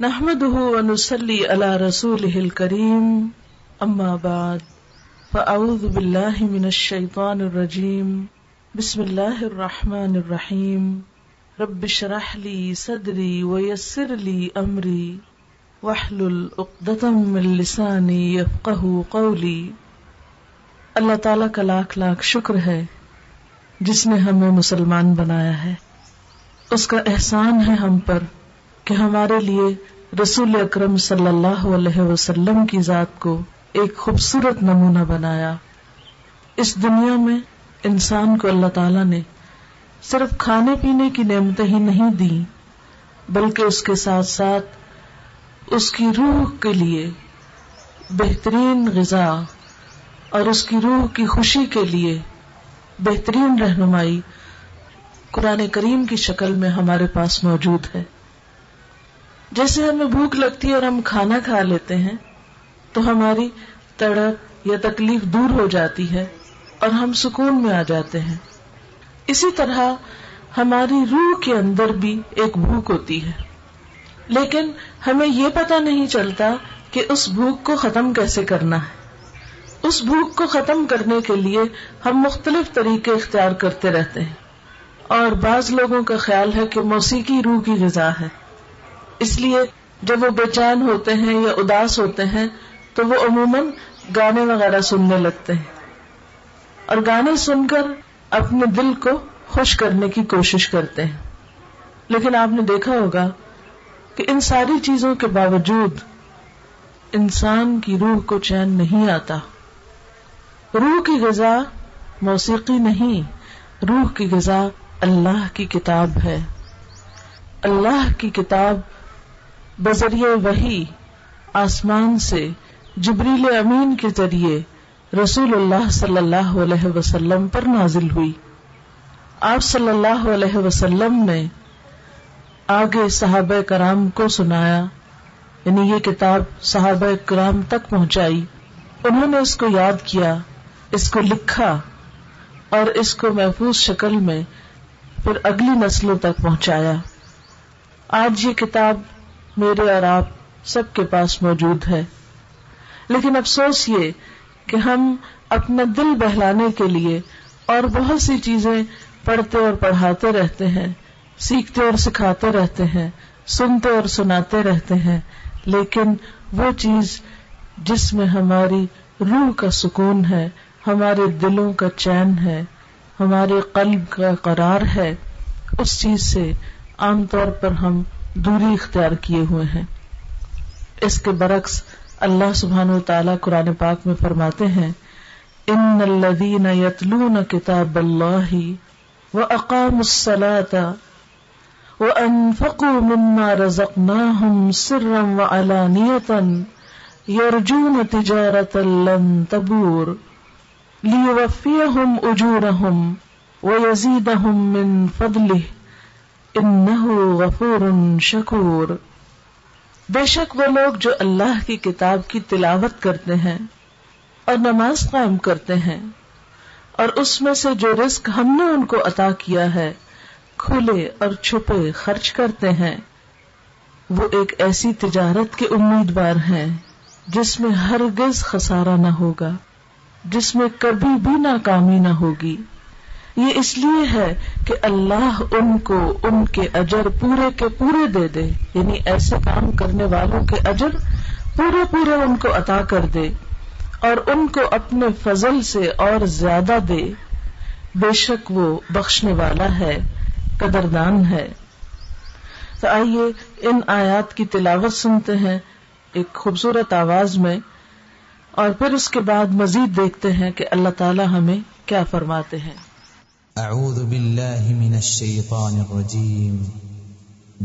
نحمده ونسلي على رسوله الكريم. أما بعد، فأعوذ بالله من الشيطان الرجيم. بسم الله الرحمن الرحيم. رب اشرح لي صدري ويسر لي أمري. واحلل عقدة من لساني يفقه قولي. اللہ تعالیٰ کا لاکھ لاکھ شکر ہے جس نے ہمیں مسلمان بنایا ہے۔ اس کا احسان ہے ہم پر۔ کہ ہمارے لیے رسول اکرم صلی اللہ علیہ وسلم کی ذات کو ایک خوبصورت نمونہ بنایا۔ اس دنیا میں انسان کو اللہ تعالی نے صرف کھانے پینے کی نعمتیں ہی نہیں دی، بلکہ اس کے ساتھ ساتھ اس کی روح کے لیے بہترین غذا اور اس کی روح کی خوشی کے لیے بہترین رہنمائی قرآن کریم کی شکل میں ہمارے پاس موجود ہے۔ جیسے ہمیں بھوک لگتی ہے اور ہم کھانا کھا لیتے ہیں، تو ہماری تڑپ یا تکلیف دور ہو جاتی ہے اور ہم سکون میں آ جاتے ہیں۔ اسی طرح ہماری روح کے اندر بھی ایک بھوک ہوتی ہے۔ لیکن ہمیں یہ پتا نہیں چلتا کہ اس بھوک کو ختم کیسے کرنا ہے۔ اس بھوک کو ختم کرنے کے لیے ہم مختلف طریقے اختیار کرتے رہتے ہیں۔ اور بعض لوگوں کا خیال ہے کہ موسیقی روح کی غذا ہے۔ اس لیے جب وہ بے چین ہوتے ہیں یا اداس ہوتے ہیں، تو وہ عموماً گانے وغیرہ سننے لگتے ہیں۔ اور گانے سن کر اپنے دل کو خوش کرنے کی کوشش کرتے ہیں۔ لیکن آپ نے دیکھا ہوگا کہ ان ساری چیزوں کے باوجود انسان کی روح کو چین نہیں آتا۔ روح کی غذا موسیقی نہیں، روح کی غذا اللہ کی کتاب ہے۔ اللہ کی کتاب بذریعہ وہی آسمان سے جبریل امین کے ذریعے رسول اللہ صلی اللہ علیہ وسلم پر نازل ہوئی۔ آپ صلی اللہ علیہ وسلم نے آگے صحابہ کرام کو سنایا یعنی یہ کتاب صحابہ کرام تک پہنچائی۔ انہوں نے اس کو یاد کیا، اس کو لکھا اور اس کو محفوظ شکل میں پھر اگلی نسلوں تک پہنچایا۔ آج یہ کتاب میرے اور آپ سب کے پاس موجود ہے۔ لیکن افسوس یہ کہ ہم اپنا دل بہلانے کے لیے اور بہت سی چیزیں پڑھتے اور پڑھاتے رہتے ہیں، سیکھتے اور سکھاتے رہتے ہیں، سنتے اور سناتے رہتے ہیں، لیکن وہ چیز جس میں ہماری روح کا سکون ہے، ہمارے دلوں کا چین ہے، ہمارے قلب کا قرار ہے، اس چیز سے عام طور پر ہم دوری اختیار کیے ہوئے ہیں۔ اس کے برعکس اللہ سبحان و تعالی قرآن پاک میں فرماتے ہیں ان الذین یتلون کتاب اللہ و اقام الصلاة وانفقوا مما رزقناهم سرا وعلانية يرجون تجارة لن تبور ليوفيهم اجورهم ويزيدهم من فضله غفور شکور۔ بے شک وہ لوگ جو اللہ کی کتاب کی تلاوت کرتے ہیں اور نماز قائم کرتے ہیں، اور اس میں سے جو رزق ہم نے ان کو عطا کیا ہے، کھلے اور چھپے خرچ کرتے ہیں۔ وہ ایک ایسی تجارت کے امیدوار ہیں جس میں ہرگز خسارہ نہ ہوگا، جس میں کبھی بھی ناکامی نہ ہوگی۔ یہ اس لیے ہے کہ اللہ ان کو ان کے اجر پورے کے پورے دے دے یعنی ایسے کام کرنے والوں کے اجر پورے پورے ان کو عطا کر دے اور ان کو اپنے فضل سے اور زیادہ دے۔ بے شک وہ بخشنے والا ہے، قدردان ہے۔ تو آئیے ان آیات کی تلاوت سنتے ہیں ایک خوبصورت آواز میں، اور پھر اس کے بعد مزید دیکھتے ہیں کہ اللہ تعالی ہمیں کیا فرماتے ہیں۔ أعوذ بالله من الشيطان الرجيم.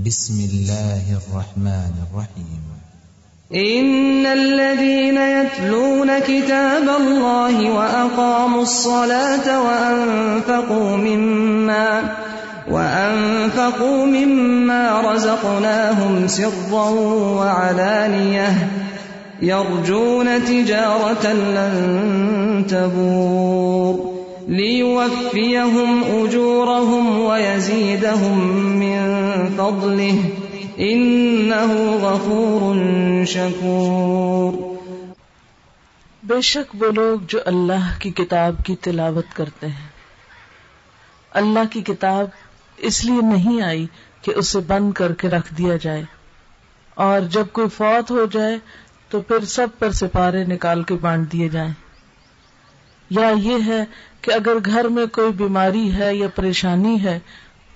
بسم الله الرحمن الرحيم. إن الذين يتلون كتاب الله وأقاموا الصلاة وأنفقوا مما وأنفقوا مما رزقناهم سرا وعلانية يرجون تجارة لن تبور. ليوفيهم أجورهم ويزيدهم من فضله إنه غفور شكور۔ بے شک وہ لوگ جو اللہ کی کتاب کی تلاوت کرتے ہیں۔ اللہ کی کتاب اس لیے نہیں آئی کہ اسے بند کر کے رکھ دیا جائے۔ اور جب کوئی فوت ہو جائے تو پھر سب پر سپارے نکال کے بانٹ دیے جائیں۔ یا یہ ہے کہ اگر گھر میں کوئی بیماری ہے یا پریشانی ہے،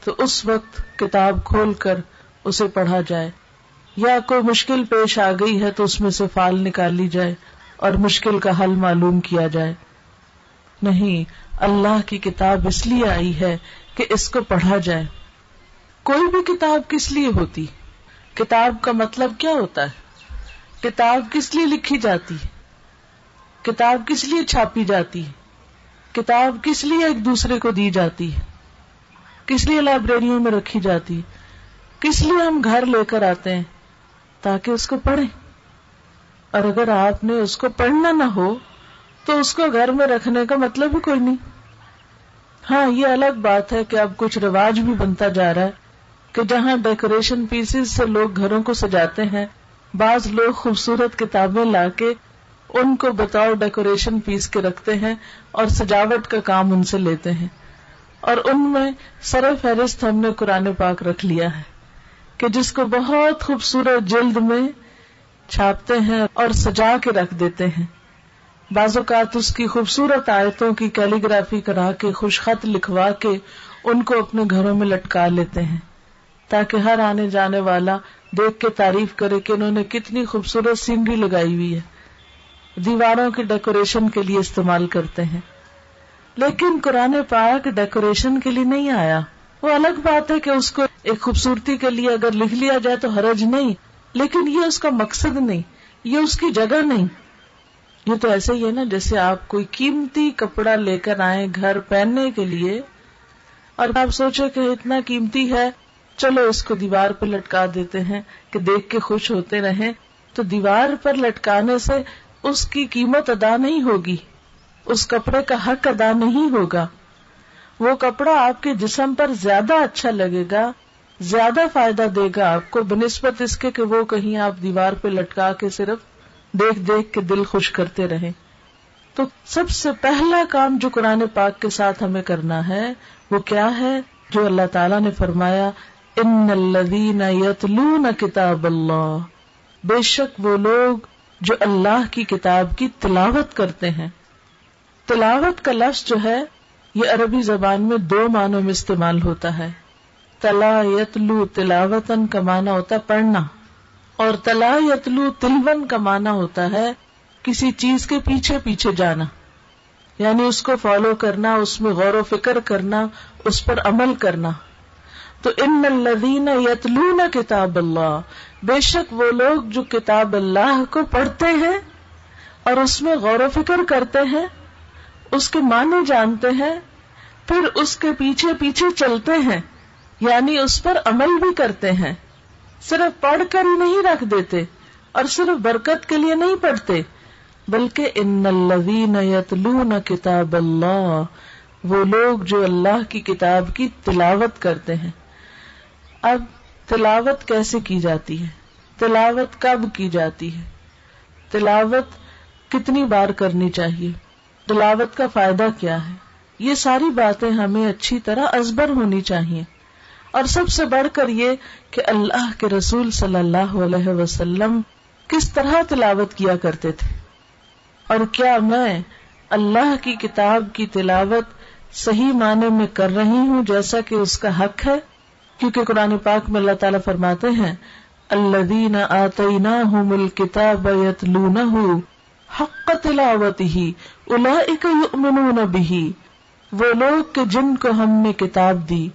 تو اس وقت کتاب کھول کر اسے پڑھا جائے۔ یا کوئی مشکل پیش آ گئی ہے تو اس میں سے فال نکال لی جائے اور مشکل کا حل معلوم کیا جائے۔ نہیں، اللہ کی کتاب اس لیے آئی ہے کہ اس کو پڑھا جائے۔ کوئی بھی کتاب کس لیے ہوتی؟ کتاب کا مطلب کیا ہوتا ہے؟ کتاب کس لیے لکھی جاتی؟ کتاب کس لیے چھاپی جاتی؟ کتاب کس لیے ایک دوسرے کو دی جاتی کس لیے لائبریریوں میں رکھی جاتی کس لیے ہم گھر لے کر آتے ہیں تاکہ اس کو پڑھیں؟ اور اگر آپ نے اس کو پڑھنا نہ ہو، تو اس کو گھر میں رکھنے کا مطلب ہی کوئی نہیں۔ ہاں یہ الگ بات ہے کہ اب کچھ رواج بھی بنتا جا رہا ہے کہ جہاں ڈیکوریشن پیسز سے لوگ گھروں کو سجاتے ہیں، بعض لوگ خوبصورت کتابیں لا کے ان کو بتاؤ ڈیکوریشن پیس کے رکھتے ہیں اور سجاوٹ کا کام ان سے لیتے ہیں۔ اور ان میں سر فہرست ہم نے قرآن پاک رکھ لیا ہے کہ جس کو بہت خوبصورت جلد میں چھاپتے ہیں اور سجا کے رکھ دیتے ہیں۔ بعض اوقات اس کی خوبصورت آیتوں کی کیلیگرافی کرا کے خوش خط لکھوا کے ان کو اپنے گھروں میں لٹکا لیتے ہیں تاکہ ہر آنے جانے والا دیکھ کے تعریف کرے کہ انہوں نے کتنی خوبصورت سینری لگائی ہوئی ہے۔ دیواروں کی ڈیکوریشن کے لیے استعمال کرتے ہیں۔ لیکن قرآن پاک ڈیکوریشن کے لیے نہیں آیا۔ وہ الگ بات ہے کہ اس کو ایک خوبصورتی کے لیے اگر لکھ لیا جائے تو حرج نہیں۔ لیکن یہ اس کا مقصد نہیں۔ یہ اس کی جگہ نہیں۔ یہ تو ایسے ہی ہے نا جیسے آپ کوئی قیمتی کپڑا لے کر آئے گھر پہننے کے لیے اور آپ سوچے کہ اتنا قیمتی ہے۔ چلو اس کو دیوار پہ لٹکا دیتے ہیں کہ دیکھ کے خوش ہوتے رہیں۔ تو دیوار پر لٹکانے سے اس کی قیمت ادا نہیں ہوگی۔ اس کپڑے کا حق ادا نہیں ہوگا۔ وہ کپڑا آپ کے جسم پر زیادہ اچھا لگے گا، زیادہ فائدہ دے گا آپ کو، بنسبت اس کے کہ وہ کہیں آپ دیوار پہ لٹکا کے صرف دیکھ دیکھ کے دل خوش کرتے رہیں تو سب سے پہلا کام جو قرآن پاک کے ساتھ ہمیں کرنا ہے، وہ کیا ہے؟ جو اللہ تعالیٰ نے فرمایا، ان الذین یتلون کتاب اللہ بے شک وہ لوگ جو اللہ کی کتاب کی تلاوت کرتے ہیں۔ تلاوت کا لفظ جو ہے، یہ عربی زبان میں دو معنوں میں استعمال ہوتا ہے۔ تلا یتلو تلاوتن کا معنی ہوتا ہے پڑھنا۔ اور تلا یتلو تلون کا معنی ہوتا ہے کسی چیز کے پیچھے پیچھے جانا۔ یعنی اس کو فالو کرنا، اس میں غور و فکر کرنا، اس پر عمل کرنا۔ تو ان الذین یتلون کتاب اللہ، بے شک وہ لوگ جو کتاب اللہ کو پڑھتے ہیں اور اس میں غور و فکر کرتے ہیں، اس کے معنی جانتے ہیں، پھر اس کے پیچھے پیچھے چلتے ہیں یعنی اس پر عمل بھی کرتے ہیں۔ صرف پڑھ کر ہی نہیں رکھ دیتے اور صرف برکت کے لیے نہیں پڑھتے، بلکہ ان الذین یتلون کتاب اللہ، وہ لوگ جو اللہ کی کتاب کی تلاوت کرتے ہیں۔ اب تلاوت کیسے کی جاتی ہے؟ تلاوت کب کی جاتی ہے؟ تلاوت کتنی بار کرنی چاہیے؟ تلاوت کا فائدہ کیا ہے؟ یہ ساری باتیں ہمیں اچھی طرح ازبر ہونی چاہیے۔ اور سب سے بڑھ کر یہ کہ اللہ کے رسول صلی اللہ علیہ وسلم کس طرح تلاوت کیا کرتے تھے؟ اور کیا میں اللہ کی کتاب کی تلاوت صحیح معنی میں کر رہی ہوں جیسا کہ اس کا حق ہے؟ کیونکہ قرآن پاک میں اللہ تعالیٰ فرماتے ہیں اللہ دین آتینا مل کتاب حق تلاوت ہی الا بھی وہ لوگ کے جن کو ہم نے کتاب دی،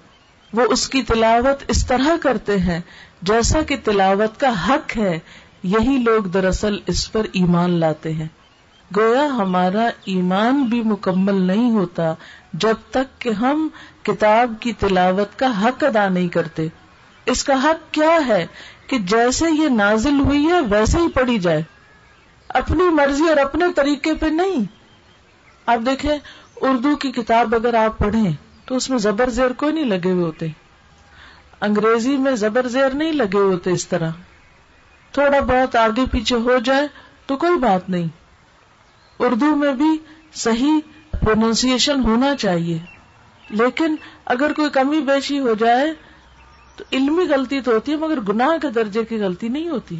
وہ اس کی تلاوت اس طرح کرتے ہیں جیسا کہ تلاوت کا حق ہے، یہی لوگ دراصل اس پر ایمان لاتے ہیں۔ گویا ہمارا ایمان بھی مکمل نہیں ہوتا جب تک کہ ہم کتاب کی تلاوت کا حق ادا نہیں کرتے۔ اس کا حق کیا ہے کہ جیسے یہ نازل ہوئی ہے ویسے ہی پڑھی جائے۔ اپنی مرضی اور اپنے طریقے پہ نہیں۔ آپ دیکھیں، اردو کی کتاب اگر آپ پڑھیں تو اس میں زبر زیر کوئی نہیں لگے ہوئے ہوتے۔ انگریزی میں زبر زیر نہیں لگے ہوتے اس طرح۔ تھوڑا بہت آگے پیچھے ہو جائے تو کوئی بات نہیں۔ اردو میں بھی صحیح پروننسیشن ہونا چاہیے۔ لیکن اگر کوئی کمی بیشی ہو جائے تو علمی غلطی تو ہوتی ہے، مگر گناہ کے درجے کی غلطی نہیں ہوتی۔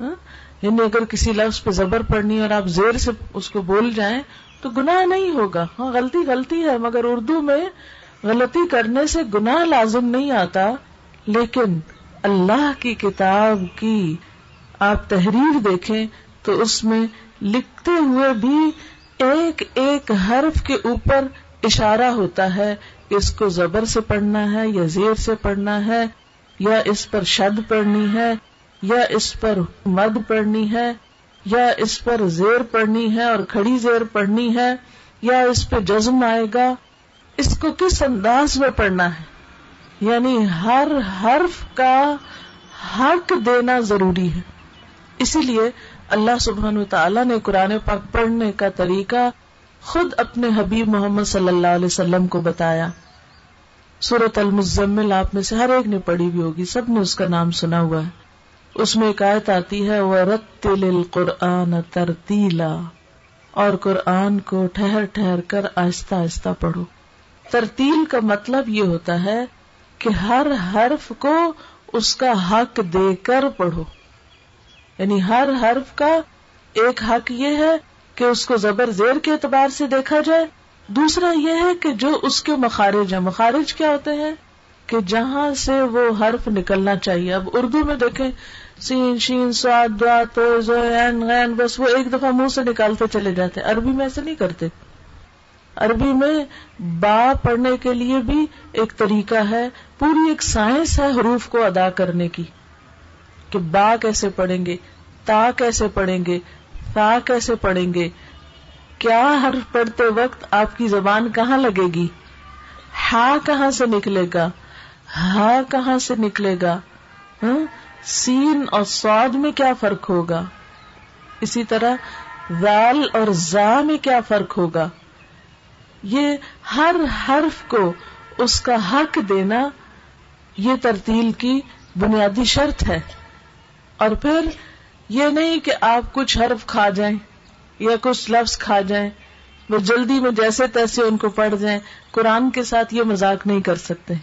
ہاں؟ یعنی اگر کسی لفظ پہ زبر پڑنی اور آپ زیر سے اس کو بول جائیں تو گناہ نہیں ہوگا۔ ہاں غلطی غلطی ہے، مگر اردو میں غلطی کرنے سے گناہ لازم نہیں آتا۔ لیکن اللہ کی کتاب کی آپ تحریر دیکھیں تو اس میں لکھتے ہوئے بھی ایک ایک حرف کے اوپر اشارہ ہوتا ہے کہ اس کو زبر سے پڑھنا ہے یا زیر سے پڑھنا ہے، یا اس پر شد پڑھنی ہے، یا اس پر مد پڑھنی ہے، یا اس پر زیر پڑھنی ہے اور کھڑی زیر پڑھنی ہے، یا اس پہ جزم آئے گا۔ اس کو کس انداز میں پڑھنا ہے؟ یعنی ہر حرف کا حق دینا ضروری ہے۔ اسی لیے اللہ سبحان تعالیٰ نے قرآن پاک پڑھنے کا طریقہ خود اپنے حبیب محمد صلی اللہ علیہ وسلم کو بتایا۔ سورت المزمل آپ میں سے ہر ایک نے پڑھی بھی ہوگی، سب نے اس کا نام سنا ہوا ہے۔ اس میں ایک آیت آتی ہے وہ رت قرآن ترتیلا اور قرآن کو ٹھہر ٹھہر کر آہستہ آہستہ پڑھو۔ ترتیل کا مطلب یہ ہوتا ہے کہ ہر حرف کو اس کا حق دے کر پڑھو۔ یعنی ہر حرف کا ایک حق یہ ہے کہ اس کو زبر زیر کے اعتبار سے دیکھا جائے۔ دوسرا یہ ہے کہ جو اس کے مخارج ہیں، مخارج کیا ہوتے ہیں؟ کہ جہاں سے وہ حرف نکلنا چاہیے۔ اب اردو میں دیکھیں، سین، شین، سواد، دعا، تو غین، بس وہ ایک دفعہ منہ سے نکالتے چلے جاتے۔ عربی میں ایسے نہیں کرتے۔ عربی میں با پڑھنے کے لیے بھی ایک طریقہ ہے، پوری ایک سائنس ہے حروف کو ادا کرنے کی۔ کہ با کیسے پڑھیں گے، تا کیسے پڑھیں گے فا کیسے پڑھیں گے۔ کیا ہر پڑھتے وقت آپ کی زبان کہاں لگے گی؟ ہا کہاں سے نکلے گا؟ ہا کہاں سے نکلے گا؟ ہاں؟ سین اور سواد میں کیا فرق ہوگا؟ اسی طرح ویل اور زا میں کیا فرق ہوگا؟ یہ ہر حرف کو اس کا حق دینا یہ ترتیل کی بنیادی شرط ہے۔ اور پھر یہ نہیں کہ آپ کچھ حرف کھا جائیں یا کچھ لفظ کھا جائیں، وہ جلدی میں جیسے تیسے ان کو پڑھ جائیں، قرآن کے ساتھ یہ مذاق نہیں کر سکتے۔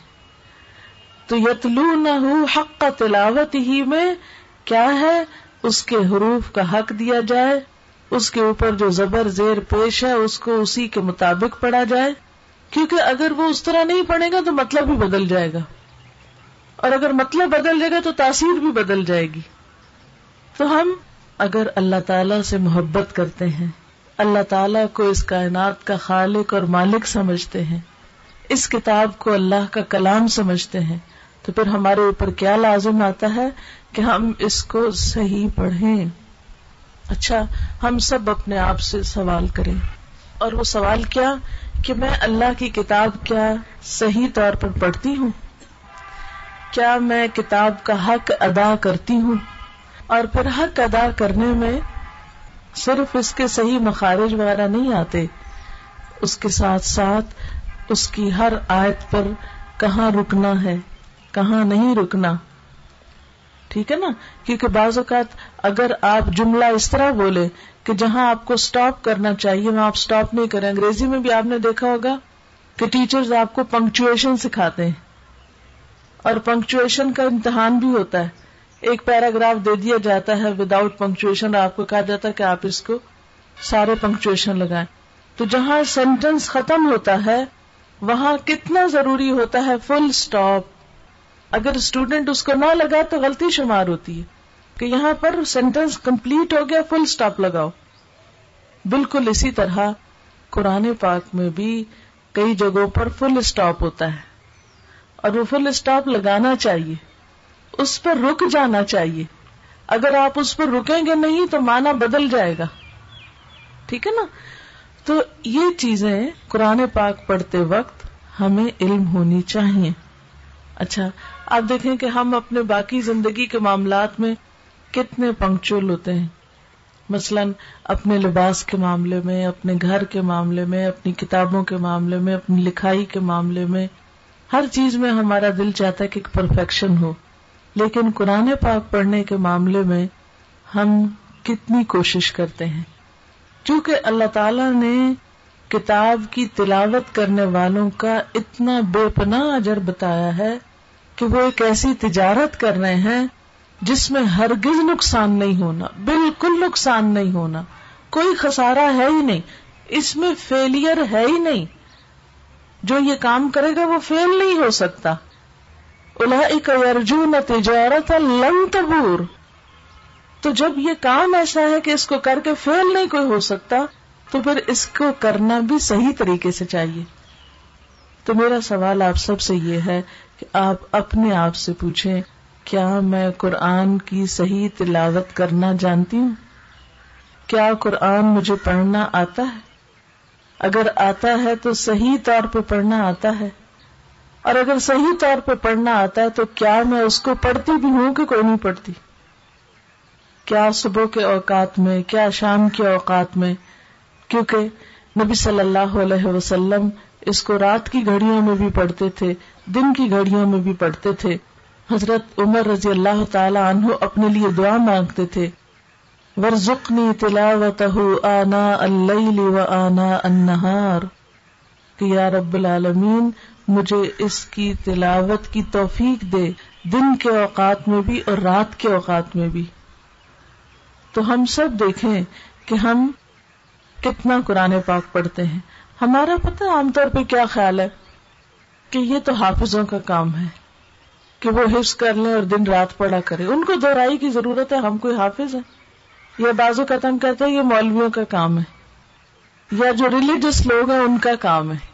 تو یتلو نہ ہو حق کا تلاوت ہی میں کیا ہے؟ اس کے حروف کا حق دیا جائے، اس کے اوپر جو زبر زیر پیش ہے، اس کو اسی کے مطابق پڑھا جائے۔ کیونکہ اگر وہ اس طرح نہیں پڑھے گا تو مطلب بھی بدل جائے گا۔ اور اگر مطلب بدل جائے گا تو تاثیر بھی بدل جائے گی۔ تو ہم اگر اللہ تعالی سے محبت کرتے ہیں، اللہ تعالیٰ کو اس کائنات کا خالق اور مالک سمجھتے ہیں، اس کتاب کو اللہ کا کلام سمجھتے ہیں، تو پھر ہمارے اوپر کیا لازم آتا ہے کہ ہم اس کو صحیح پڑھیں؟ اچھا ہم سب اپنے آپ سے سوال کریں۔ اور وہ سوال کیا کہ میں اللہ کی کتاب کیا صحیح طور پر پڑھتی ہوں؟ کیا میں کتاب کا حق ادا کرتی ہوں؟ اور پھر حق ادا کرنے میں صرف اس کے صحیح مخارج وغیرہ نہیں آتے۔ اس کے ساتھ ساتھ اس کی ہر آیت پر کہاں رکنا ہے، کہاں نہیں رکنا۔ ٹھیک ہے نا؟ کیونکہ بعض اوقات اگر آپ جملہ اس طرح بولے کہ جہاں آپ کو اسٹاپ کرنا چاہیے، وہاں آپ اسٹاپ نہیں کریں۔ انگریزی میں بھی آپ نے دیکھا ہوگا کہ ٹیچرز آپ کو پنکچویشن سکھاتے ہیں اور پنکچویشن کا امتحان بھی ہوتا ہے۔ ایک پیراگراف دے دیا جاتا ہے وداؤٹ پنکچویشن آپ کو کہا جاتا ہے کہ آپ اس کو سارے پنکچویشن لگائیں۔ تو جہاں سینٹینس ختم ہوتا ہے، وہاں کتنا ضروری ہوتا ہے فل اسٹاپ اگر اسٹوڈینٹ اس کو نہ لگا تو غلطی شمار ہوتی ہے کہ یہاں پر سینٹینس کمپلیٹ ہو گیا فل اسٹاپ لگاؤ۔ بالکل اسی طرح قرآن پاک میں بھی کئی جگہوں پر فل اسٹاپ ہوتا ہے۔ اور وہ فل اسٹاپ لگانا چاہیے۔ اس پر رک جانا چاہیے۔ اگر آپ اس پر رکیں گے نہیں تو مانا بدل جائے گا۔ ٹھیک ہے نا؟ تو یہ چیزیں قرآن پاک پڑھتے وقت ہمیں علم ہونی چاہیے۔ اچھا آپ دیکھیں کہ ہم اپنے باقی زندگی کے معاملات میں کتنے پنکچل ہوتے ہیں۔ مثلاً اپنے لباس کے معاملے میں، اپنے گھر کے معاملے میں، اپنی کتابوں کے معاملے میں، اپنی لکھائی کے معاملے میں، ہر چیز میں ہمارا دل چاہتا ہے کہ ایک پرفیکشن ہو۔ لیکن قرآن پاک پڑھنے کے معاملے میں ہم کتنی کوشش کرتے ہیں۔ چونکہ اللہ تعالی نے کتاب کی تلاوت کرنے والوں کا اتنا بے پناہ اجر بتایا ہے کہ وہ ایک ایسی تجارت کر رہے ہیں جس میں ہرگز نقصان نہیں ہونا، بالکل نقصان نہیں ہونا۔ کوئی خسارہ ہے ہی نہیں، اس میں فیلئر ہے ہی نہیں۔ جو یہ کام کرے گا وہ فیل نہیں ہو سکتا۔ ارجن تجارت لن تبور۔ تو جب یہ کام ایسا ہے کہ اس کو کر کے فیل نہیں کوئی ہو سکتا، تو پھر اس کو کرنا بھی صحیح طریقے سے چاہیے۔ تو میرا سوال آپ سب سے یہ ہے کہ آپ اپنے آپ سے پوچھیں، کیا میں قرآن کی صحیح تلاوت کرنا جانتی ہوں؟ کیا قرآن مجھے پڑھنا آتا ہے؟ اگر آتا ہے تو صحیح طور پہ پڑھنا آتا ہے۔ اور اگر صحیح طور پہ پڑھنا آتا ہے تو کیا میں اس کو پڑھتی بھی ہوں کہ کوئی نہیں پڑھتی؟ کیا صبح کے اوقات میں، کیا شام کے اوقات میں؟ کیونکہ نبی صلی اللہ علیہ وسلم اس کو رات کی گھڑیوں میں بھی پڑھتے تھے، دن کی گھڑیوں میں بھی پڑھتے تھے۔ حضرت عمر رضی اللہ تعالی عنہ اپنے لیے دعا مانگتے تھے۔ ورژنی تلاوت آنا اللیل و آنا النہار کہ یا رب العالمین مجھے اس کی تلاوت کی توفیق دے دن کے اوقات میں بھی اور رات کے اوقات میں بھی۔ تو ہم سب دیکھیں کہ ہم کتنا قرآن پاک پڑھتے ہیں۔ ہمارا پتہ عام طور پہ کیا خیال ہے؟ کہ یہ تو حافظوں کا کام ہے۔ کہ وہ حفظ کر لیں اور دن رات پڑا کرے ان کو دہرائی کی ضرورت ہے، ہم کوئی حافظ ہے یا بازو ختم کہتے ہیں، یہ مولویوں کا کام ہے۔ یا جو ریلیجس لوگ ہیں، ان کا کام ہے۔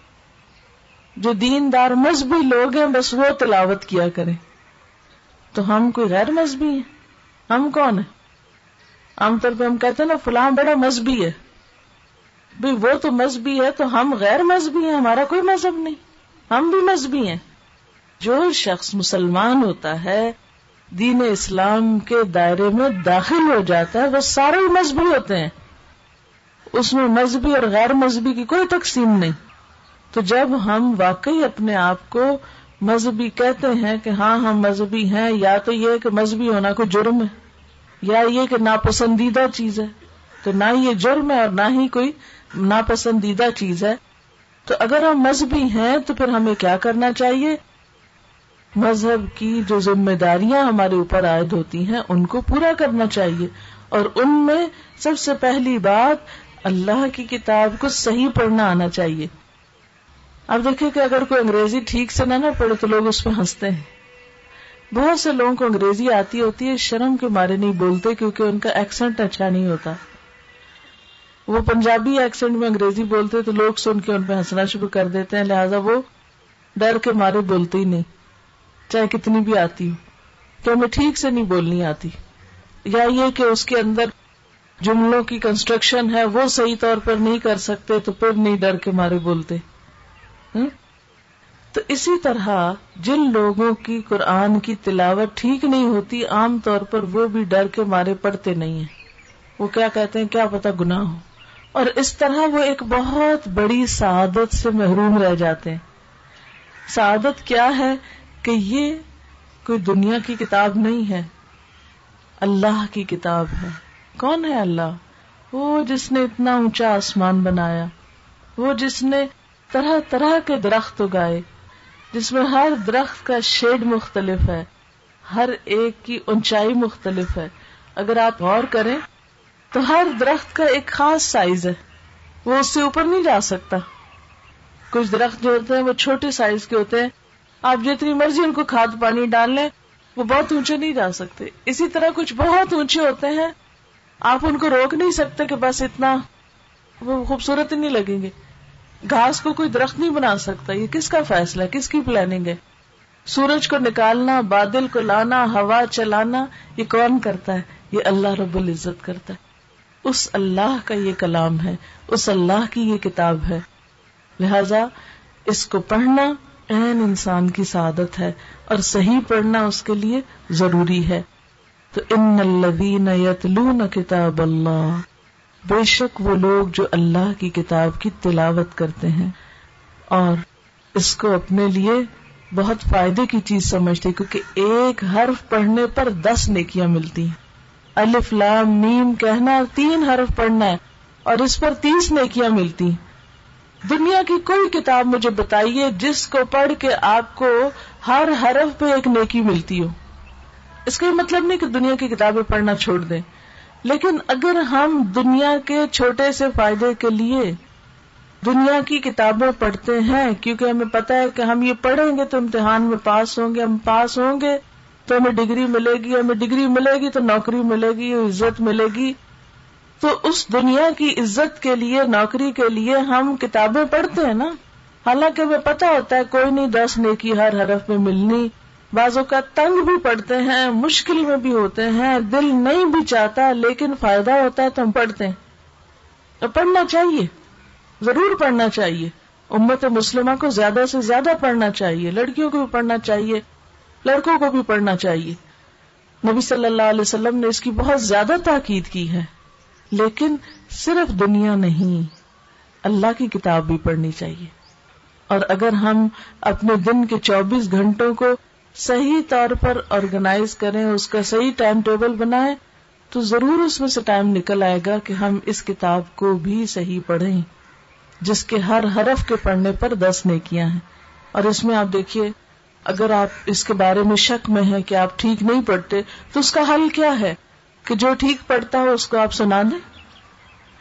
جو دیندار مذہبی لوگ ہیں، بس وہ تلاوت کیا کرے تو ہم کوئی غیر مذہبی ہیں؟ ہم کون ہیں؟ عام طور پہ ہم کہتے ہیں نا، فلاں بڑا مذہبی ہے۔ بھائی وہ تو مذہبی ہے تو ہم غیر مذہبی ہیں، ہمارا کوئی مذہب نہیں۔ ہم بھی مذہبی ہیں۔ جو شخص مسلمان ہوتا ہے، دین اسلام کے دائرے میں داخل ہو جاتا ہے، وہ سارے مذہبی ہوتے ہیں۔ اس میں مذہبی اور غیر مذہبی کی کوئی تقسیم نہیں۔ تو جب ہم واقعی اپنے آپ کو مذہبی کہتے ہیں کہ ہاں ہم مذہبی ہیں، یا تو یہ کہ مذہبی ہونا کوئی جرم ہے، یا یہ کہ ناپسندیدہ چیز ہے، تو نہ یہ جرم ہے اور نہ ہی کوئی ناپسندیدہ چیز ہے۔ تو اگر ہم مذہبی ہیں تو پھر ہمیں کیا کرنا چاہیے؟ مذہب کی جو ذمہ داریاں ہمارے اوپر عائد ہوتی ہیں، ان کو پورا کرنا چاہیے۔ اور ان میں سب سے پہلی بات اللہ کی کتاب کو صحیح پڑھنا آنا چاہیے۔ اب دیکھیں کہ اگر کوئی انگریزی ٹھیک سے نہ نہ پڑھے تو لوگ اس پہ ہنستے ہیں۔ بہت سے لوگوں کو انگریزی آتی ہوتی ہے، شرم کے مارے نہیں بولتے کیونکہ ان کا ایکسنٹ اچھا نہیں ہوتا۔ وہ پنجابی ایکسنٹ میں انگریزی بولتے تو لوگ سن کے ان پہ ہنسنا شروع کر دیتے ہیں، لہٰذا وہ ڈر کے مارے بولتے ہی نہیں۔ چاہے کتنی بھی آتی ہو کہ ہمیں ٹھیک سے نہیں بولنی آتی۔ یا یہ کہ اس کے اندر جملوں کی کنسٹرکشن ہے، وہ صحیح طور پر نہیں کر سکتے تو پھر نہیں ڈر کے مارے بولتے۔ تو اسی طرح جن لوگوں کی قرآن کی تلاوت ٹھیک نہیں ہوتی، عام طور پر وہ بھی ڈر کے مارے پڑتے نہیں ہیں۔ وہ کیا کہتے ہیں؟ کیا پتا گناہ ہو۔ اور اس طرح وہ ایک بہت بڑی سعادت سے محروم رہ جاتے ہیں۔ سعادت کیا ہے؟ کہ یہ کوئی دنیا کی کتاب نہیں ہے۔ اللہ کی کتاب ہے۔ کون ہے اللہ؟ وہ جس نے اتنا اونچا آسمان بنایا۔ وہ جس نے طرح طرح کے درخت اگائے، جس میں ہر درخت کا شیڈ مختلف ہے، ہر ایک کی اونچائی مختلف ہے۔ اگر آپ غور کریں، تو ہر درخت کا ایک خاص سائز ہے، وہ اس سے اوپر نہیں جا سکتا۔ کچھ درخت جو ہوتے ہیں، وہ چھوٹے سائز کے ہوتے ہیں۔ آپ جتنی مرضی ان کو کھاد پانی ڈال لیں، وہ بہت اونچے نہیں جا سکتے۔ اسی طرح کچھ بہت اونچے ہوتے ہیں، آپ ان کو روک نہیں سکتے کہ بس اتنا وہ خوبصورت نہیں لگیں گے۔ گھاس کو کوئی درخت نہیں بنا سکتا، یہ کس کا فیصلہ ہے؟ کس کی پلاننگ ہے؟ سورج کو نکالنا، بادل کو لانا، ہوا چلانا، یہ کون کرتا ہے؟ یہ اللہ رب العزت کرتا ہے۔ اس اللہ کا یہ کلام ہے، اس اللہ کی یہ کتاب ہے۔ لہذا اس کو پڑھنا این انسان کی سعادت ہے اور صحیح پڑھنا اس کے لیے ضروری ہے۔ تو ان الذین یتلون کتاب اللہ۔ بے شک وہ لوگ جو اللہ کی کتاب کی تلاوت کرتے ہیں اور اس کو اپنے لیے بہت فائدے کی چیز سمجھتے کیونکہ ایک حرف پڑھنے پر دس نیکیاں ملتی ہیں۔ الف، لام نیم کہنا، تین حرف پڑھنا ہے اور اس پر تیس نیکیاں ملتی ہیں۔ دنیا کی کوئی کتاب مجھے بتائیے جس کو پڑھ کے آپ کو ہر حرف پہ ایک نیکی ملتی ہو۔ اس کا یہ مطلب نہیں کہ دنیا کی کتابیں پڑھنا چھوڑ دیں۔ لیکن اگر ہم دنیا کے چھوٹے سے فائدے کے لیے دنیا کی کتابیں پڑھتے ہیں، کیونکہ ہمیں پتا ہے کہ ہم یہ پڑھیں گے تو امتحان میں پاس ہوں گے، ہم پاس ہوں گے تو ہمیں ڈگری ملے گی، ہمیں ڈگری ملے گی تو نوکری ملے گی، عزت ملے گی۔ تو اس دنیا کی عزت کے لیے، نوکری کے لیے ہم کتابیں پڑھتے ہیں نا۔ حالانکہ ہمیں پتا ہوتا ہے، کوئی نہیں دس نیکی ہر حرف میں ملنی۔ بازو کا تنگ بھی پڑھتے ہیں، مشکل میں بھی ہوتے ہیں، دل نہیں بھی چاہتا، لیکن فائدہ ہوتا ہے تو ہم پڑھتے ہیں۔ تو پڑھنا چاہیے، ضرور پڑھنا چاہیے۔ امت مسلمہ کو زیادہ سے زیادہ پڑھنا چاہیے، لڑکیوں کو بھی پڑھنا چاہیے، لڑکوں کو بھی پڑھنا چاہیے۔ نبی صلی اللہ علیہ وسلم نے اس کی بہت زیادہ تاکید کی ہے۔ لیکن صرف دنیا نہیں، اللہ کی کتاب بھی پڑھنی چاہیے۔ اور اگر ہم اپنے دن کے چوبیس گھنٹوں کو صحیح طور پر آرگنائز کریں، اس کا صحیح ٹائم ٹیبل بنائیں، تو ضرور اس میں سے ٹائم نکل آئے گا کہ ہم اس کتاب کو بھی صحیح پڑھیں، جس کے ہر حرف کے پڑھنے پر دس نیکیاں ہیں۔ اور اس میں آپ دیکھیے، اگر آپ اس کے بارے میں شک میں ہیں کہ آپ ٹھیک نہیں پڑھتے، تو اس کا حل کیا ہے؟ کہ جو ٹھیک پڑھتا ہو، اس کو آپ سنا دیں۔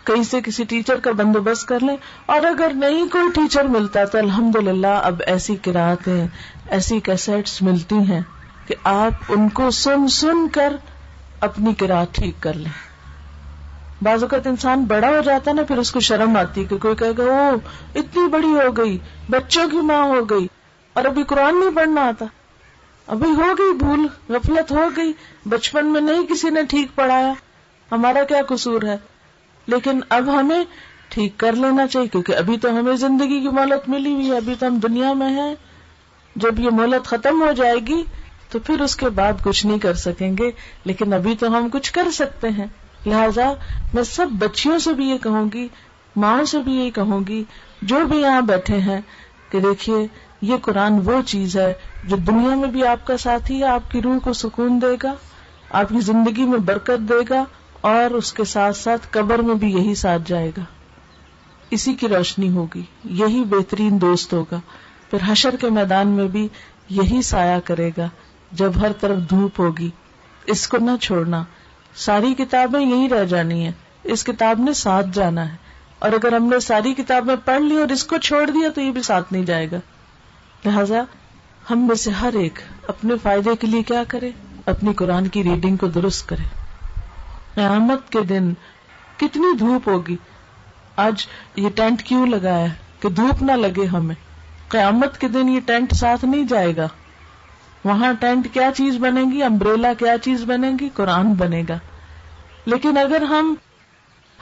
کہیں سے کسی ٹیچر کا بندوبست کر لیں اور اگر نہیں کوئی ٹیچر ملتا تو الحمد للہ اب ایسی کراطیں ایسی کیسٹس ملتی ہیں کہ آپ ان کو سن سن کر اپنی کراط ٹھیک کر لیں۔ بعض اوقات انسان بڑا ہو جاتا نا، پھر اس کو شرم آتی کہ کوئی کہے گا او اتنی بڑی ہو گئی، بچوں کی ماں ہو گئی۔ اور ابھی قرآن نہیں پڑھنا آتا۔ ابھی ہو گئی بھول، غفلت ہو گئی، بچپن میں نہیں کسی نے ٹھیک پڑھایا۔ ہمارا کیا قصور ہے؟ لیکن اب ہمیں ٹھیک کر لینا چاہیے، کیونکہ ابھی تو ہمیں زندگی کی مہلت ملی ہوئی ہے، ابھی تو ہم دنیا میں ہیں۔ جب یہ مہلت ختم ہو جائے گی، تو پھر اس کے بعد کچھ نہیں کر سکیں گے، لیکن ابھی تو ہم کچھ کر سکتے ہیں۔ لہذا میں سب بچیوں سے بھی یہ کہوں گی ماں سے بھی یہ کہوں گی، جو بھی یہاں بیٹھے ہیں، کہ دیکھیے، یہ قرآن وہ چیز ہے جو دنیا میں بھی آپ کا ساتھی ہے، آپ کی روح کو سکون دے گا، آپ کی زندگی میں برکت دے گا۔ اور اس کے ساتھ ساتھ قبر میں بھی یہی ساتھ جائے گا۔ اسی کی روشنی ہوگی، یہی بہترین دوست ہوگا۔ پھر حشر کے میدان میں بھی یہی سایہ کرے گا۔ جب ہر طرف دھوپ ہوگی، اس کو نہ چھوڑنا۔ ساری کتابیں یہی رہ جانی ہیں۔ اس کتاب نے ساتھ جانا ہے۔ اور اگر ہم نے ساری کتابیں پڑھ لی اور اس کو چھوڑ دیا تو یہ بھی ساتھ نہیں جائے گا۔ لہذا ہم میں سے ہر ایک اپنے فائدے کے لیے کیا کرے؟ اپنی قرآن کی ریڈنگ کو درست کرے۔ قیامت کے دن کتنی دھوپ ہوگی؟ آج یہ ٹینٹ کیوں لگایا کہ دھوپ نہ لگے ہمیں؟ قیامت کے دن یہ ٹینٹ ساتھ نہیں جائے گا۔ وہاں ٹینٹ کیا چیز بنے گی؟ امبریلا کیا چیز بنے گی؟ قرآن بنے گا۔ لیکن اگر ہم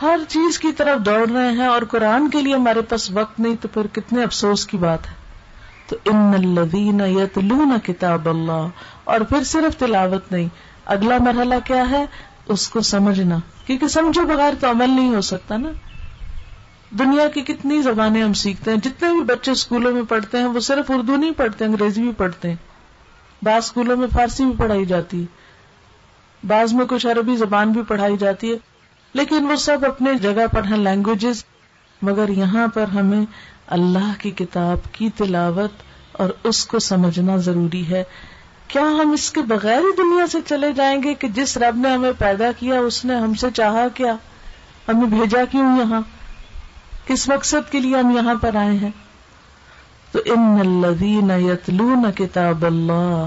ہر چیز کی طرف دوڑ رہے ہیں اور قرآن کے لیے ہمارے پاس وقت نہیں، تو پھر کتنے افسوس کی بات ہے۔ تو ان الذین یتلون کتاب اللہ، اور پھر صرف تلاوت نہیں۔ اگلا مرحلہ کیا ہے؟ اس کو سمجھنا۔ کیونکہ سمجھو بغیر تو عمل نہیں ہو سکتا نا۔ دنیا کی کتنی زبانیں ہم سیکھتے ہیں، جتنے بھی بچے اسکولوں میں پڑھتے ہیں، وہ صرف اردو نہیں پڑھتے، انگریزی بھی پڑھتے ہیں۔ بعض اسکولوں میں فارسی بھی پڑھائی جاتی ہے۔ بعض میں کچھ عربی زبان بھی پڑھائی جاتی ہے۔ لیکن وہ سب اپنے جگہ پر ہیں لینگویجز مگر یہاں پر ہمیں اللہ کی کتاب کی تلاوت اور اس کو سمجھنا ضروری ہے۔ کیا ہم اس کے بغیر ہی دنیا سے چلے جائیں گے کہ جس رب نے ہمیں پیدا کیا، اس نے ہم سے چاہا کیا؟ ہمیں بھیجا کیوں یہاں؟ کس مقصد کے لیے ہم یہاں پر آئے ہیں۔ تو ان الذین یتلون کتاب اللہ،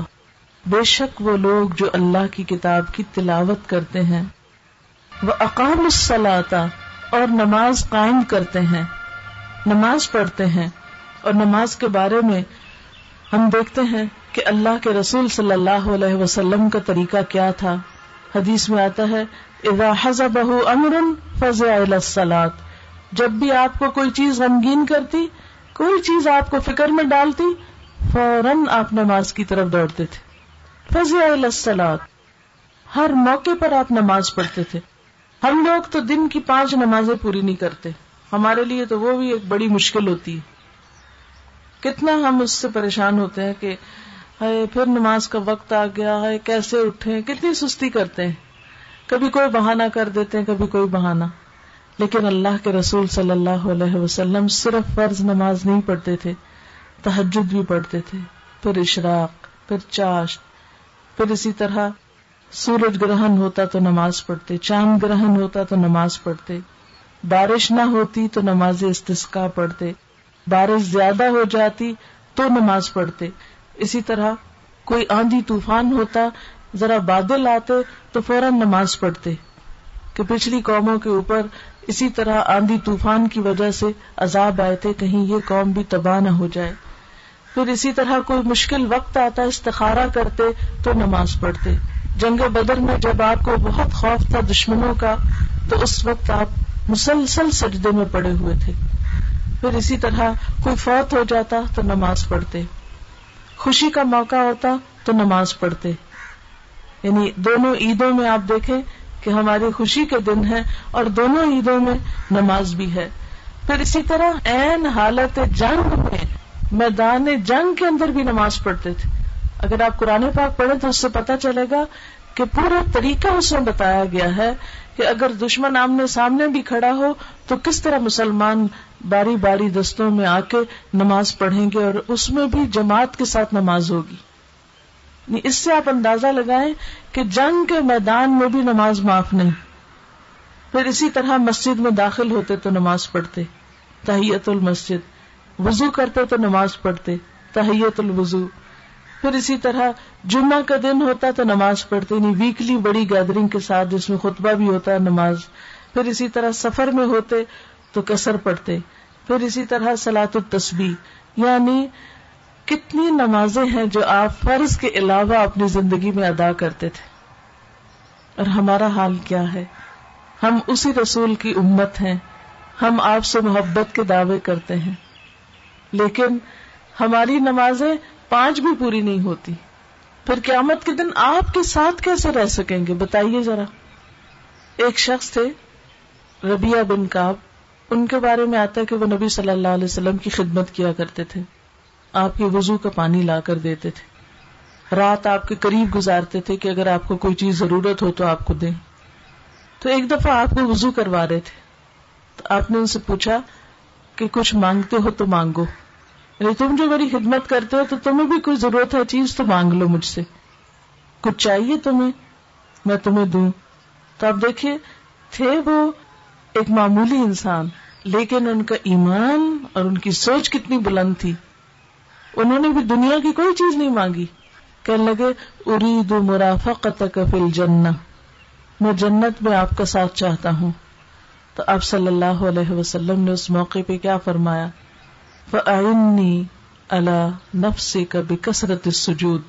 بے شک وہ لوگ جو اللہ کی کتاب کی تلاوت کرتے ہیں۔ وہ اقام الصلاتا اور نماز قائم کرتے ہیں۔ نماز پڑھتے ہیں۔ اور نماز کے بارے میں ہم دیکھتے ہیں کہ اللہ کے رسول صلی اللہ علیہ وسلم کا طریقہ کیا تھا؟ حدیث میں آتا ہے، اذا حزبہ امر فزع الى جب بھی آپ کو کوئی چیز غمگین کرتی، کوئی چیز آپ کو فکر میں ڈالتی، فوراً آپ نماز کی طرف دوڑتے تھے۔ فضی السلاد ہر موقع پر آپ نماز پڑھتے تھے۔ ہم لوگ تو دن کی پانچ نمازیں پوری نہیں کرتے۔ ہمارے لیے تو وہ بھی ایک بڑی مشکل ہوتی ہے۔ کتنا ہم اس سے پریشان ہوتے ہیں کہ ہے پھر نماز کا وقت آ گیا ہے کیسے اٹھے کتنی سستی کرتے ہیں۔ کبھی کوئی بہانہ کر دیتے ہیں، کبھی کوئی بہانہ۔ لیکن اللہ کے رسول صلی اللہ علیہ وسلم صرف فرض نماز نہیں پڑھتے تھے تحجد بھی پڑھتے تھے۔ پھر اشراق، پھر چاشت، پھر اسی طرح سورج گرہن ہوتا تو نماز پڑھتے، چاند گرہن ہوتا تو نماز پڑھتے۔ بارش نہ ہوتی تو نماز استسکا پڑھتے۔ بارش زیادہ ہو جاتی تو نماز پڑھتے۔ اسی طرح کوئی آندھی طوفان ہوتا، ذرا بادل آتے تو فوراً نماز پڑھتے کہ پچھلی قوموں کے اوپر اسی طرح آندھی طوفان کی وجہ سے عذاب آئے تھے، کہیں یہ قوم بھی تباہ نہ ہو جائے۔ پھر اسی طرح کوئی مشکل وقت آتا، استخارہ کرتے تو نماز پڑھتے۔ جنگ بدر میں جب آپ کو بہت خوف تھا دشمنوں کا، تو اس وقت آپ مسلسل سجدے میں پڑے ہوئے تھے۔ پھر اسی طرح کوئی فوت ہو جاتا تو نماز پڑھتے۔ خوشی کا موقع ہوتا تو نماز پڑھتے۔ یعنی دونوں عیدوں میں آپ دیکھیں کہ ہماری خوشی کے دن ہے اور دونوں عیدوں میں نماز بھی ہے۔ پھر اسی طرح این حالت جنگ میں، میدان جنگ کے اندر بھی نماز پڑھتے تھے۔ اگر آپ قرآن پاک پڑھیں تو اس سے پتا چلے گا کہ پورا طریقہ اس میں بتایا گیا ہے کہ اگر دشمن آمنے سامنے بھی کھڑا ہو تو کس طرح مسلمان باری باری دستوں میں آ کے نماز پڑھیں گے اور اس میں بھی جماعت کے ساتھ نماز ہوگی؟ یعنی اس سے آپ اندازہ لگائیں کہ جنگ کے میدان میں بھی نماز معاف نہیں۔ پھر اسی طرح مسجد میں داخل ہوتے تو نماز پڑھتے، تحیت المسجد، وضو کرتے تو نماز پڑھتے، تحیت الوضو۔ پھر اسی طرح جمعہ کا دن ہوتا تو نماز پڑھتے یعنی ویکلی بڑی گیدرنگ کے ساتھ جس میں خطبہ بھی ہوتا ہے نماز۔ پھر اسی طرح سفر میں ہوتے تو کسر پڑھتے۔ پھر اسی طرح سلاۃ التسبیح۔ یعنی کتنی نمازیں ہیں جو آپ فرض کے علاوہ اپنی زندگی میں ادا کرتے تھے۔ اور ہمارا حال کیا ہے؟ ہم اسی رسول کی امت ہیں۔ ہم آپ سے محبت کے دعوے کرتے ہیں۔ لیکن ہماری نمازیں پانچ بھی پوری نہیں ہوتی۔ پھر قیامت کے دن آپ کے ساتھ کیسے رہ سکیں گے؟ بتائیے ذرا۔ ایک شخص تھے ربیہ بن کاب ان کے بارے میں آتا ہے کہ وہ نبی صلی اللہ علیہ وسلم کی خدمت کیا کرتے تھے۔ آپ کے وضو کا پانی لا کر دیتے تھے۔ رات آپ کے قریب گزارتے تھے کہ اگر آپ کو کوئی چیز ضرورت ہو تو آپ کو دیں۔ تو ایک دفعہ آپ کو وضو کروا رہے تھے۔ تو آپ نے ان سے پوچھا کہ کچھ مانگتے ہو تو مانگو۔ یعنی تم جو میری خدمت کرتے ہو تو تمہیں بھی کوئی ضرورت ہے چیز، تو مانگ لو مجھ سے۔ کچھ چاہیے تمہیں، میں تمہیں دوں۔ تو آپ دیکھیے، تھے وہ ایک معمولی انسان، لیکن ان کا ایمان اور ان کی سوچ کتنی بلند تھی۔ انہوں نے بھی دنیا کی کوئی چیز نہیں مانگی۔ کہنے لگے، ارید مرافقت فل جن میں جنت میں آپ کا ساتھ چاہتا ہوں۔ تو آپ صلی اللہ علیہ وسلم نے اس موقع پہ کیا فرمایا؟ فعنی اللہ نفسی کا بھی کثرت سجود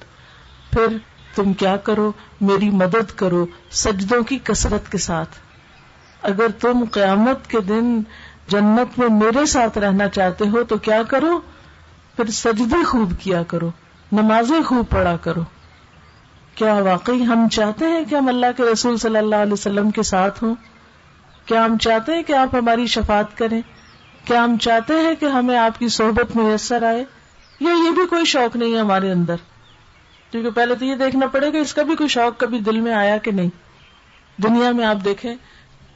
پھر تم کیا کرو؟ میری مدد کرو سجدوں کی کثرت کے ساتھ۔ اگر تم قیامت کے دن جنت میں میرے ساتھ رہنا چاہتے ہو تو کیا کرو؟ پھر سجدے خوب کیا کرو، نمازیں خوب پڑھا کرو۔ کیا واقعی ہم چاہتے ہیں کہ ہم اللہ کے رسول صلی اللہ علیہ وسلم کے ساتھ ہوں؟ کیا ہم چاہتے ہیں کہ آپ ہماری شفات کریں؟ کیا ہم چاہتے ہیں کہ ہمیں آپ کی صحبت میسر آئے؟ یا یہ بھی کوئی شوق نہیں ہے ہمارے اندر۔ کیونکہ پہلے تو یہ دیکھنا پڑے گا، اس کا بھی کوئی شوق کبھی دل میں آیا کہ نہیں؟ دنیا میں آپ دیکھیں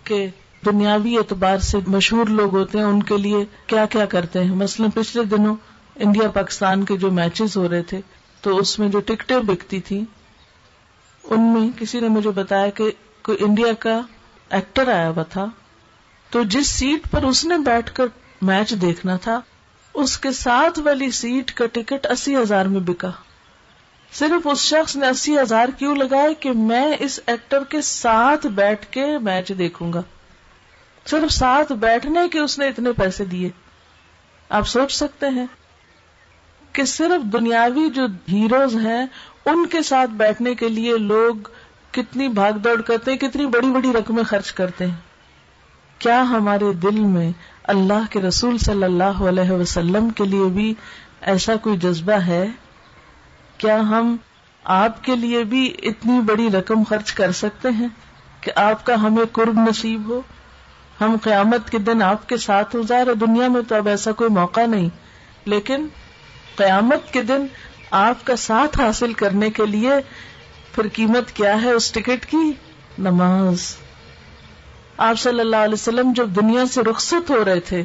کہ دنیاوی اعتبار سے مشہور لوگ ہوتے ہیں، ان کے لیے کیا کیا کرتے ہیں؟ مثلاً پچھلے دنوں انڈیا پاکستان کے جو میچز ہو رہے تھے، تو اس میں جو ٹکٹیں بکتی تھی ان میں کسی نے مجھے بتایا کہ کوئی انڈیا کا ایکٹر آیا ہوا تھا، تو جس سیٹ پر اس نے بیٹھ کر میچ دیکھنا تھا، اس کے ساتھ والی سیٹ کا ٹکٹ اسی ہزار میں بکا۔ صرف اس شخص نے اسی ہزار کیوں لگائے کہ میں اس ایکٹر کے ساتھ بیٹھ کے میچ دیکھوں گا؟ صرف ساتھ بیٹھنے کے اس نے اتنے پیسے دیے۔ آپ سوچ سکتے ہیں کہ صرف دنیاوی جو ہیروز ہیں، ان کے ساتھ بیٹھنے کے لیے لوگ کتنی بھاگ دوڑ کرتے ہیں، کتنی بڑی بڑی رقمیں خرچ کرتے ہیں۔ کیا ہمارے دل میں اللہ کے رسول صلی اللہ علیہ وسلم کے لیے بھی ایسا کوئی جذبہ ہے؟ کیا ہم آپ کے لیے بھی اتنی بڑی رقم خرچ کر سکتے ہیں کہ آپ کا ہمیں قرب نصیب ہو؟ ہم قیامت کے دن آپ کے ساتھ ہو ظاہر دنیا میں تو اب ایسا کوئی موقع نہیں، لیکن قیامت کے دن آپ کا ساتھ حاصل کرنے کے لیے پھر قیمت کیا ہے اس ٹکٹ کی؟ نماز۔ آپ صلی اللہ علیہ وسلم جب دنیا سے رخصت ہو رہے تھے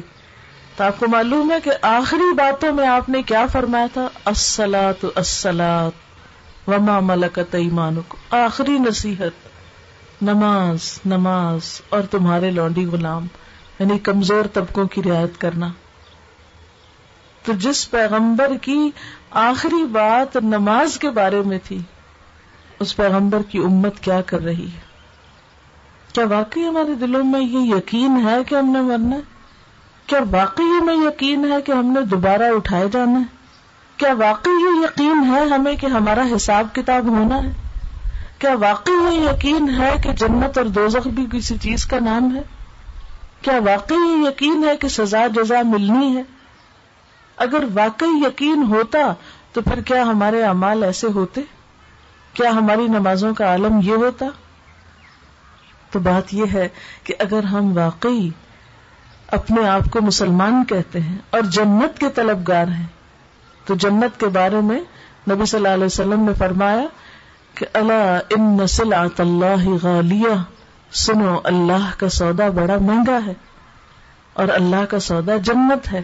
تو آپ کو معلوم ہے کہ آخری باتوں میں آپ نے کیا فرمایا تھا؟ السلاۃ السلاط وما ملکت ایمانک آخری نصیحت، نماز نماز، اور تمہارے لونڈی غلام یعنی کمزور طبقوں کی رعایت کرنا۔ تو جس پیغمبر کی آخری بات نماز کے بارے میں تھی، اس پیغمبر کی امت کیا کر رہی ہے؟ کیا واقعی ہمارے دلوں میں یہ یقین ہے کہ ہم نے مرنا ہے؟ کیا واقعی ہمیں یقین ہے کہ ہم نے دوبارہ اٹھائے جانا ہے؟ کیا واقعی یہ یقین ہے ہمیں کہ ہمارا حساب کتاب ہونا ہے؟ کیا واقعی یہ یقین ہے کہ جنت اور دوزخ بھی کسی چیز کا نام ہے؟ کیا واقعی یہ یقین ہے کہ سزا جزا ملنی ہے؟ اگر واقعی یقین ہوتا تو پھر کیا ہمارے اعمال ایسے ہوتے؟ کیا ہماری نمازوں کا عالم یہ ہوتا؟ تو بات یہ ہے کہ اگر ہم واقعی اپنے آپ کو مسلمان کہتے ہیں اور جنت کے طلبگار ہیں، تو جنت کے بارے میں نبی صلی اللہ علیہ وسلم نے فرمایا کہ اللہ ان نسل اللہ غالیہ، سنو، اللہ کا سودا بڑا مہنگا ہے اور اللہ کا سودا جنت ہے۔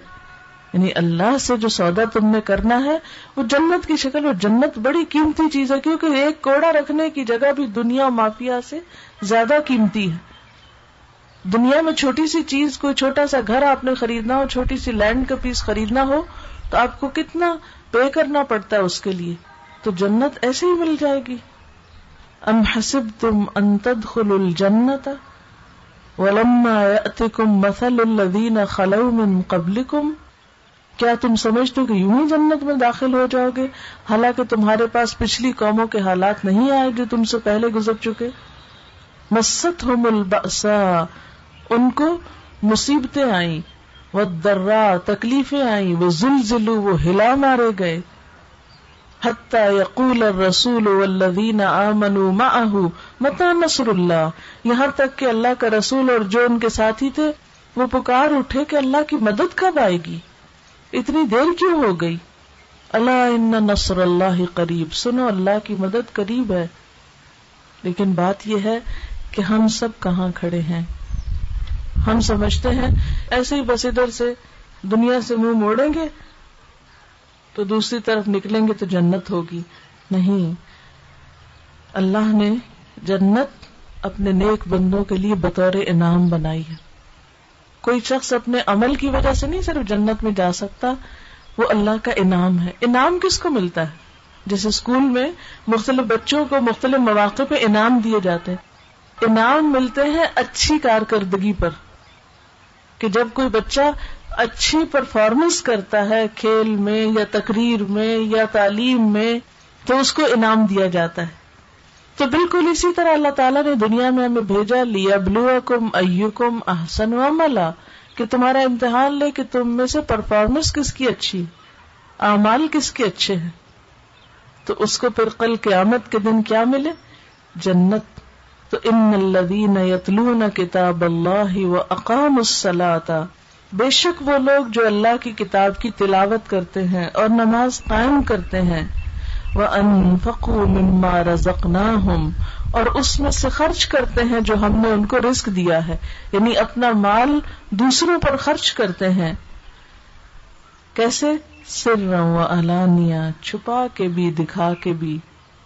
یعنی اللہ سے جو سودا تم نے کرنا ہے، وہ جنت کی شکل اور جنت بڑی قیمتی چیز ہے، کیونکہ ایک کوڑا رکھنے کی جگہ بھی دنیا مافیا سے زیادہ قیمتی ہے۔ دنیا میں چھوٹی سی چیز، کوئی چھوٹا سا گھر آپ نے خریدنا ہو، چھوٹی سی لینڈ کا پیس خریدنا ہو، تو آپ کو کتنا پے کرنا پڑتا ہے اس کے لیے۔ تو جنت ایسے ہی مل جائے گی۔ ام حسب تم انتد خل الجنت ولما يأتكم مثل الذين خلوا من قبلكم کیا تم سمجھتے ہو کہ یوں ہی جنت میں داخل ہو جاؤ گے؟ حالانکہ تمہارے پاس پچھلی قوموں کے حالات نہیں آئے جو تم سے پہلے گزر چکے۔ مست ہو الباسا ان کو مصیبتیں آئیں وہ درا تکلیفیں آئیں وہ زلزلو وہ ہلا مارے گئے۔ حتیٰ یقول الرسول والذین آمنوا معه، متا نصر اللہ، یہاں تک کہ اللہ کا رسول اور جو ان کے ساتھی تھے، وہ پکار اٹھے کہ اللہ کی مدد کب آئے گی؟ اتنی دیر کیوں ہو گئی؟ اللہ ان نصر اللہ قریب۔ سنو، اللہ کی مدد قریب ہے۔ لیکن بات یہ ہے کہ ہم سب کہاں کھڑے ہیں؟ ہم سمجھتے ہیں، ایسے ہی بس ادھر سے دنیا سے منہ موڑیں گے تو دوسری طرف نکلیں گے تو جنت ہوگی۔ نہیں، اللہ نے جنت اپنے نیک بندوں کے لیے بطور انعام بنائی ہے۔ کوئی شخص اپنے عمل کی وجہ سے نہیں صرف جنت میں جا سکتا، وہ اللہ کا انعام ہے۔ انعام کس کو ملتا ہے؟ جیسے اسکول میں مختلف بچوں کو مختلف مواقع پہ انعام دیے جاتے ہیں۔ انعام ملتے ہیں اچھی کارکردگی پر۔ کہ جب کوئی بچہ اچھی پرفارمنس کرتا ہے کھیل میں یا تقریر میں یا تعلیم میں، تو اس کو انعام دیا جاتا ہے۔ تو بالکل اسی طرح اللہ تعالیٰ نے دنیا میں ہمیں بھیجا لیا بلو کم او کم احسن و ملا کہ تمہارا امتحان لے کہ تم میں سے پرفارمنس کس کی اچھی اعمال کس کے اچھے ہیں؟ تو اس کو پھر کل قیامت کے دن کیا ملے؟ جنت۔ تو ان الدین یتلون کتاب اللہ و اقام السلاتا بے شک وہ لوگ جو اللہ کی کتاب کی تلاوت کرتے ہیں اور نماز قائم کرتے ہیں مما رزقناهم۔ اور اس میں سے خرچ کرتے ہیں جو ہم نے ان کو رزق دیا ہے۔ یعنی اپنا مال دوسروں پر خرچ کرتے ہیں۔ کیسے؟ سر و علانیہ چھپا کے بھی، دکھا کے بھی۔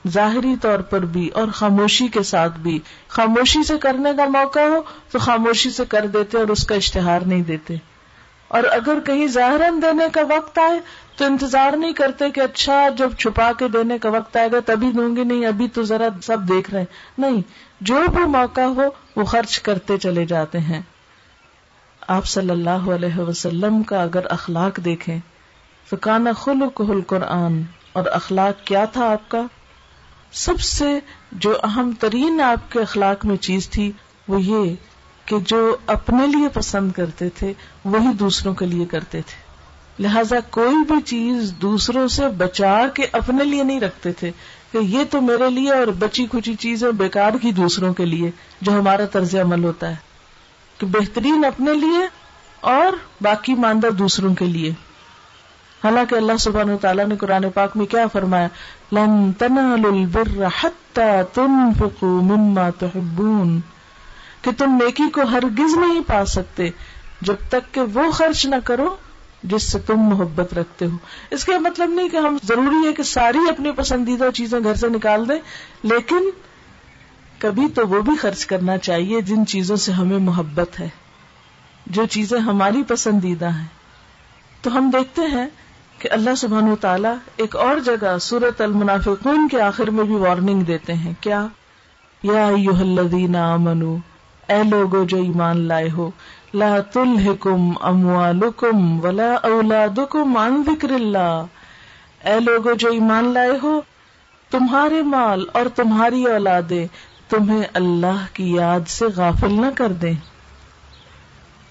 ظاہری طور پر بھی اور خاموشی کے ساتھ بھی۔ خاموشی سے کرنے کا موقع ہو تو خاموشی سے کر دیتے اور اس کا اشتہار نہیں دیتے۔ اور اگر کہیں ظاہر دینے کا وقت آئے تو انتظار نہیں کرتے کہ اچھا جب چھپا کے دینے کا وقت آئے گا تبھی دوں گی، نہیں، ابھی تو ذرا سب دیکھ رہے ہیں۔ نہیں، جو بھی موقع ہو، وہ خرچ کرتے چلے جاتے ہیں۔ آپ صلی اللہ علیہ وسلم کا اگر اخلاق دیکھیں، تو کانا خلق قرآن اور اخلاق کیا تھا آپ کا؟ سب سے جو اہم ترین آپ کے اخلاق میں چیز تھی، وہ یہ کہ جو اپنے لیے پسند کرتے تھے، وہی دوسروں کے لیے کرتے تھے۔ لہذا کوئی بھی چیز دوسروں سے بچا کے اپنے لیے نہیں رکھتے تھے کہ یہ تو میرے لیے اور بچی کچی چیزیں بیکار کی دوسروں کے لیے، جو ہمارا طرز عمل ہوتا ہے۔ کہ بہترین اپنے لیے اور باقی ماندہ دوسروں کے لیے۔ حالانکہ اللہ سبحانہ تعالیٰ نے قرآن پاک میں کیا فرمایا، لن تنالوا البر حتى تنفقوا مما تحبون کہ تم نیکی کو ہرگز نہیں پا سکتے جب تک کہ وہ خرچ نہ کرو جس سے تم محبت رکھتے ہو۔ اس کا مطلب نہیں کہ ہم ضروری ہے کہ ساری اپنی پسندیدہ چیزیں گھر سے نکال دیں، لیکن کبھی تو وہ بھی خرچ کرنا چاہیے جن چیزوں سے ہمیں محبت ہے۔ جو چیزیں ہماری پسندیدہ ہیں۔ تو ہم دیکھتے ہیں کہ اللہ سبحان و تعالیٰ ایک اور جگہ سورت المنافقون کے آخر میں بھی وارننگ دیتے ہیں۔ کیا؟ یا اے لوگو جو ایمان لائے ہو، لا تلحکم اموالکم ولا اولادکم عن ذکر اللہ۔ اے لوگو جو ایمان لائے ہو، تمہارے مال اور تمہاری اولادیں تمہیں اللہ کی یاد سے غافل نہ کر دیں۔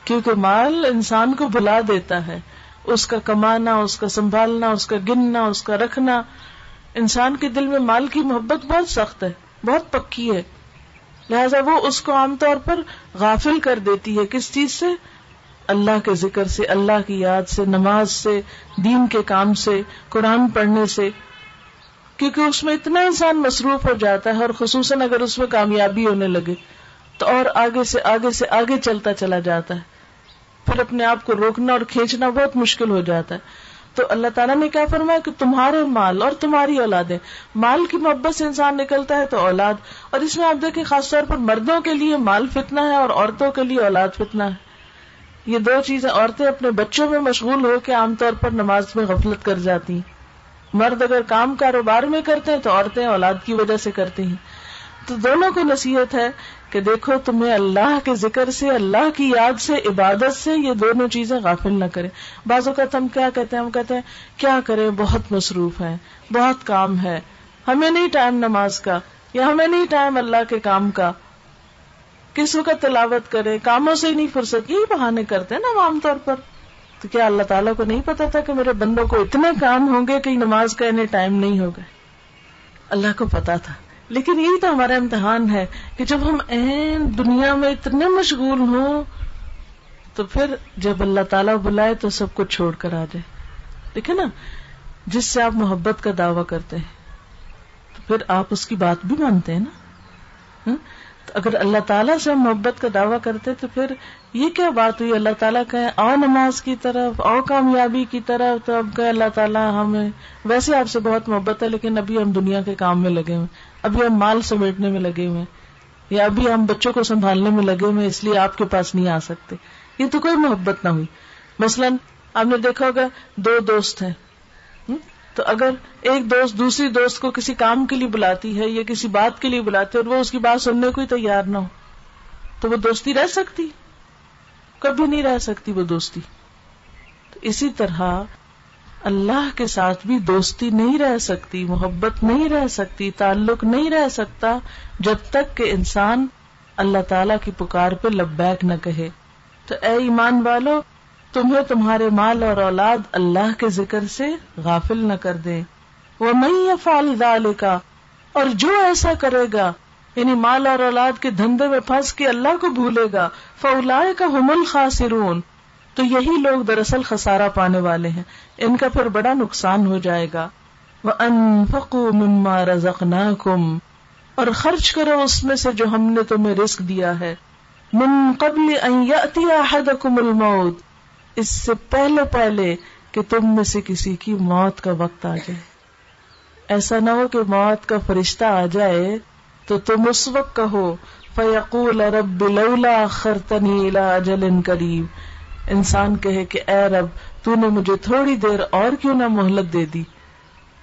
کیونکہ مال انسان کو بلا دیتا ہے، اس کا کمانا، اس کا سنبھالنا، اس کا گننا، اس کا رکھنا۔ انسان کے دل میں مال کی محبت بہت سخت ہے، بہت پکی ہے۔ لہذا وہ اس کو عام طور پر غافل کر دیتی ہے کس چیز سے؟ اللہ کے ذکر سے، اللہ کی یاد سے، نماز سے، دین کے کام سے، قرآن پڑھنے سے۔ کیونکہ اس میں اتنا انسان مصروف ہو جاتا ہے اور خصوصاً اگر اس میں کامیابی ہونے لگے، تو اور آگے سے آگے سے، آگے چلتا چلا جاتا ہے۔ پھر اپنے آپ کو روکنا اور کھینچنا بہت مشکل ہو جاتا ہے۔ تو اللہ تعالیٰ نے کیا فرمایا کہ تمہارے مال اور تمہاری اولادیں، مال کی محبت سے انسان نکلتا ہے تو اولاد، اور اس میں آپ دیکھیں خاص طور پر مردوں کے لیے مال فتنا ہے اور عورتوں کے لیے اولاد فتنا ہے۔ یہ دو چیزیں عورتیں اپنے بچوں میں مشغول ہو کے عام طور پر نماز میں غفلت کر جاتی ہیں۔ مرد اگر کام کاروبار میں کرتے ہیں تو عورتیں اولاد کی وجہ سے کرتی ہیں۔ تو دونوں کو نصیحت ہے کہ دیکھو تمہیں اللہ کے ذکر سے، اللہ کی یاد سے، عبادت سے یہ دونوں چیزیں غافل نہ کریں۔ بعض اوقات ہم کیا کہتے ہیں؟ ہم کہتے ہیں، کیا کریں؟ بہت مصروف ہے بہت کام ہے۔ ہمیں نہیں ٹائم نماز کا، یا ہمیں نہیں ٹائم اللہ کے کام کا۔ کس وقت تلاوت کرے کاموں سے ہی نہیں فرصت۔ یہی بہانے کرتے ہیں نا عام طور پر۔ تو کیا اللہ تعالیٰ کو نہیں پتا تھا کہ میرے بندوں کو اتنے کام ہوں گے کہ نماز کا انہیں ٹائم نہیں ہوگا؟ اللہ کو پتا تھا۔ لیکن یہی تو ہمارا امتحان ہے کہ جب ہم این دنیا میں اتنے مشغول ہوں، تو پھر جب اللہ تعالیٰ بلائے تو سب کو چھوڑ کر آ جائے۔ دیکھے نا، جس سے آپ محبت کا دعوی کرتے ہیں، تو پھر آپ اس کی بات بھی مانتے ہیں نا۔ تو اگر اللہ تعالیٰ سے ہم محبت کا دعویٰ کرتے تو پھر یہ کیا بات ہوئی؟ اللہ تعالیٰ کہ او نماز کی طرف او کامیابی کی طرف، تو اب کہ اللہ تعالیٰ ہمیں، ویسے آپ سے بہت محبت ہے، لیکن ابھی ہم دنیا کے کام میں لگے ہوئے ابھی ہم مال سمیٹنے میں لگے ہوئے یا ابھی ہم بچوں کو سنبھالنے میں لگے ہوئے اس لیے آپ کے پاس نہیں آ سکتے۔ یہ تو کوئی محبت نہ ہوئی۔ مثلاً آپ نے دیکھا ہوگا، دو دوست ہیں۔ تو اگر ایک دوست دوسری دوست کو کسی کام کے لیے بلاتی ہے یا کسی بات کے لیے بلاتی ہے اور وہ اس کی بات سننے کو ہی تیار نہ ہو، تو وہ دوستی رہ سکتی؟ کبھی نہیں رہ سکتی وہ دوستی۔ تو اسی طرح اللہ کے ساتھ بھی دوستی نہیں رہ سکتی، محبت نہیں رہ سکتی، تعلق نہیں رہ سکتا جب تک کہ انسان اللہ تعالی کی پکار پہ لبیک نہ کہے۔ تو اے ایمان والو، تمہیں تمہارے مال اور اولاد اللہ کے ذکر سے غافل نہ کر دے وہ میں فال کا اور جو ایسا کرے گا یعنی مال اور اولاد کے دھندے میں پھنس کے اللہ کو بھولے گا۔ فولا کا حمل خاصرون تو یہی لوگ دراصل خسارا پانے والے ہیں۔ ان کا پھر بڑا نقصان ہو جائے گا۔ وہ انفقو مما رزق اور خرچ کرو اس میں سے جو ہم نے تمہیں رسک دیا ہے۔ من قبل ان یأتی احدکم الموت۔ اس سے پہلے پہلے کہ تم میں سے کسی کی موت کا وقت آ جائے۔ ایسا نہ ہو کہ موت کا فرشتہ آ جائے تو تم اس وقت کہو فیقول رب لولا خرتنی اجل قریب انسان کہے کہ اے رب، تو نے مجھے تھوڑی دیر اور کیوں نہ مہلت دے دی؟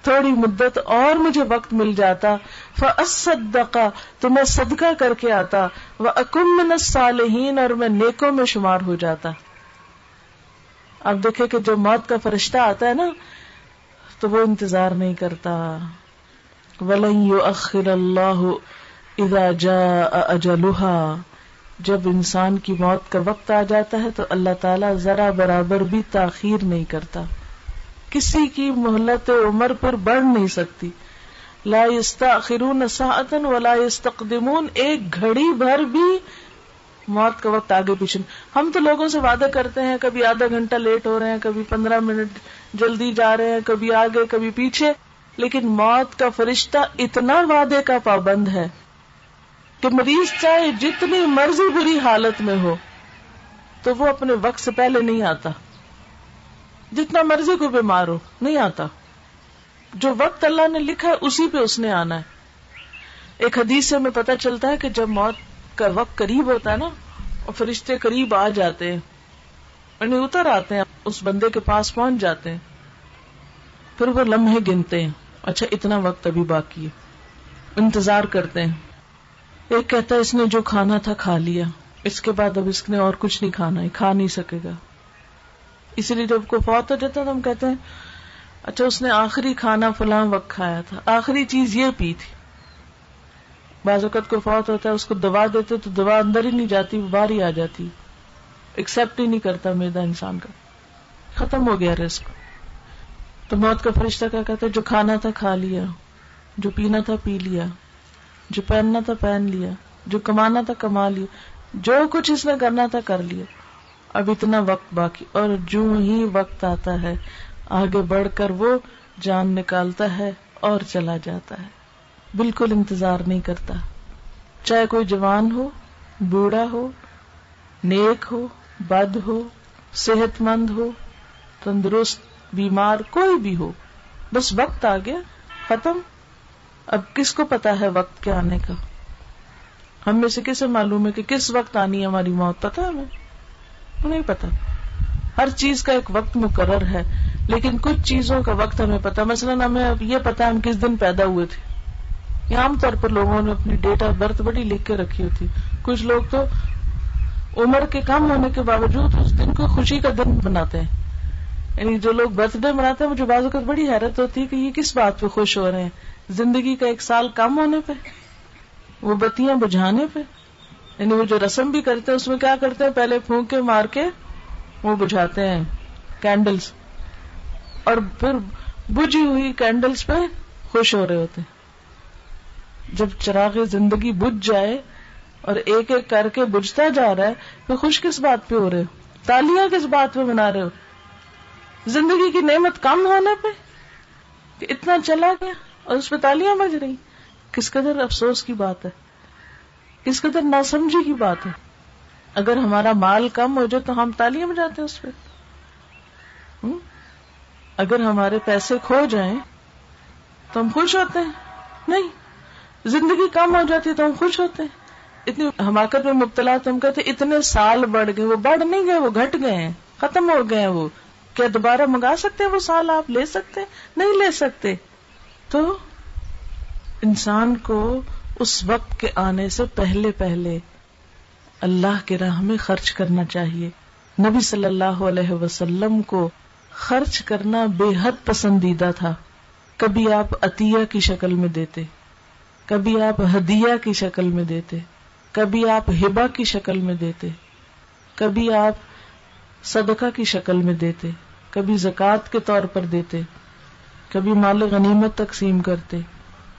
تھوڑی مدت اور مجھے وقت مل جاتا فصدقا تو میں صدقہ کر کے آتا وہ اکم من الصالحین اور میں نیکوں میں شمار ہو جاتا۔ اب دیکھے کہ جو موت کا فرشتہ آتا ہے نا، تو وہ انتظار نہیں کرتا۔ اخر اللہ ادا جا اجلوہا جب انسان کی موت کا وقت آ جاتا ہے تو اللہ تعالیٰ ذرا برابر بھی تاخیر نہیں کرتا۔ کسی کی مہلت عمر پر بڑھ نہیں سکتی۔ لا خرون ساعتن ولا يستقدمون ایک گھڑی بھر بھی موت کا وقت آگے پیچھے۔ ہم تو لوگوں سے وعدے کرتے ہیں، کبھی آدھا گھنٹہ لیٹ ہو رہے ہیں، کبھی پندرہ منٹ جلدی جا رہے ہیں، کبھی آگے، کبھی پیچھے۔ لیکن موت کا فرشتہ اتنا وعدے کا پابند ہے۔ کہ مریض چاہے جتنی مرضی بری حالت میں ہو، تو وہ اپنے وقت سے پہلے نہیں آتا۔ جتنا مرضی کو بیمار ہو، نہیں آتا۔ جو وقت اللہ نے لکھا ہے، اسی پہ اس نے آنا ہے۔ ایک حدیث سے ہمیں پتا چلتا ہے کہ جب موت کا وقت قریب ہوتا ہے نا، اور فرشتے قریب آ جاتے ہیں یعنی اتر آتے ہیں، اس بندے کے پاس پہنچ جاتے ہیں، پھر وہ لمحے گنتے ہیں۔ اچھا اتنا وقت ابھی باقی ہے۔ انتظار کرتے ہیں۔ ایک کہتا ہے، اس نے جو کھانا تھا کھا لیا۔ اس کے بعد اب اس نے اور کچھ نہیں کھانا ہے، کھا نہیں سکے گا۔ اسی لیے جب کو فوت ہو جاتا ہے تو ہم کہتے ہیں اچھا اس نے آخری کھانا فلاں وقت کھایا تھا۔ آخری چیز یہ پی تھی۔ بعض اوقات کو فوت ہوتا ہے، اس کو دوا دیتے تو دوا اندر ہی نہیں جاتی، باہر ہی آ جاتی۔ ایکسپٹ ہی نہیں کرتا میدا انسان کا۔ ختم ہو گیا رسک تو موت کا فرشتہ کیا کہتا ہے؟ جو کھانا تھا کھا لیا، جو پینا تھا پی لیا۔ جو پہننا تھا پہن لیا، جو کمانا تھا کما لیا، جو کچھ اس نے کرنا تھا کر لیا۔ اب اتنا وقت باقی اور جو ہی وقت آتا ہے، آگے بڑھ کر وہ جان نکالتا ہے اور چلا جاتا ہے۔ بالکل انتظار نہیں کرتا۔ چاہے کوئی جوان ہو، بوڑھا ہو، نیک ہو، بد ہو، صحت مند ہو، تندرست، بیمار، کوئی بھی ہو، بس وقت آ گیا، ختم۔ اب کس کو پتا ہے وقت کے آنے کا؟ ہم میں سے کسے معلوم ہے کہ کس وقت آنی ہے ہماری موت؟ پتا ہمیں؟ نہیں پتا۔ ہر چیز کا ایک وقت مقرر ہے، لیکن کچھ چیزوں کا وقت ہمیں پتا۔ مثلاً ہمیں یہ پتا ہم کس دن پیدا ہوئے تھے۔ یہ عام طور پر لوگوں نے اپنی ڈیٹ آف برتھ بڑی لکھ کے رکھی ہوتی۔ کچھ لوگ تو عمر کے کم ہونے کے باوجود اس دن کو خوشی کا دن بناتے ہیں۔ یعنی جو لوگ برتھ ڈے مناتے ہیں مجھے بعض اوقات بڑی حیرت ہوتی ہے کہ یہ کس بات پہ خوش ہو رہے ہیں۔ زندگی کا ایک سال کم ہونے پہ، وہ بتیاں بجھانے پہ۔ یعنی وہ جو رسم بھی کرتے ہیں، اس میں کیا کرتے ہیں؟ پہلے پھونکے، مار کے وہ بجھاتے ہیں کینڈلز اور پھر بجھی ہوئی کینڈلز پہ خوش ہو رہے ہوتے ہیں۔ جب چراغ زندگی بجھ جائے اور ایک ایک کر کے بجھتا جا رہا ہے، تو خوش کس بات پہ ہو رہے ہو؟ تالیاں کس بات پہ بنا رہے ہو؟ زندگی کی نعمت کم ہونے پہ کہ اتنا چلا گیا؟ اور اس پہ تالیاں بج رہی کس قدر افسوس کی بات ہے، کس قدر ناسمجھی کی بات ہے۔ اگر ہمارا مال کم ہو جائے تو ہم تالیاں بجاتے ہیں اس پہ۔ اگر ہمارے پیسے کھو جائیں تو ہم خوش ہوتے ہیں۔ نہیں، زندگی کم ہو جاتی ہے تو ہم خوش ہوتے ہیں۔ اتنی حماقت میں مبتلا تو ہم کہتے اتنے سال بڑھ گئے، وہ بڑھ نہیں گئے، وہ گھٹ گئے ہیں، ختم ہو گئے وہ۔ کیا دوبارہ منگا سکتے ہیں وہ سال آپ؟ لے سکتے نہیں لے سکتے۔ تو انسان کو اس وقت کے آنے سے پہلے پہلے اللہ کے راہ میں خرچ کرنا چاہیے۔ نبی صلی اللہ علیہ وسلم کو خرچ کرنا بے حد پسندیدہ تھا۔ کبھی آپ عطیہ کی شکل میں دیتے، کبھی آپ ہدیہ کی شکل میں دیتے، کبھی آپ ہبا کی شکل میں دیتے، کبھی آپ صدقہ کی شکل میں دیتے، کبھی زکوٰۃ کے طور پر دیتے۔ کبھی مال غنیمت تقسیم کرتے۔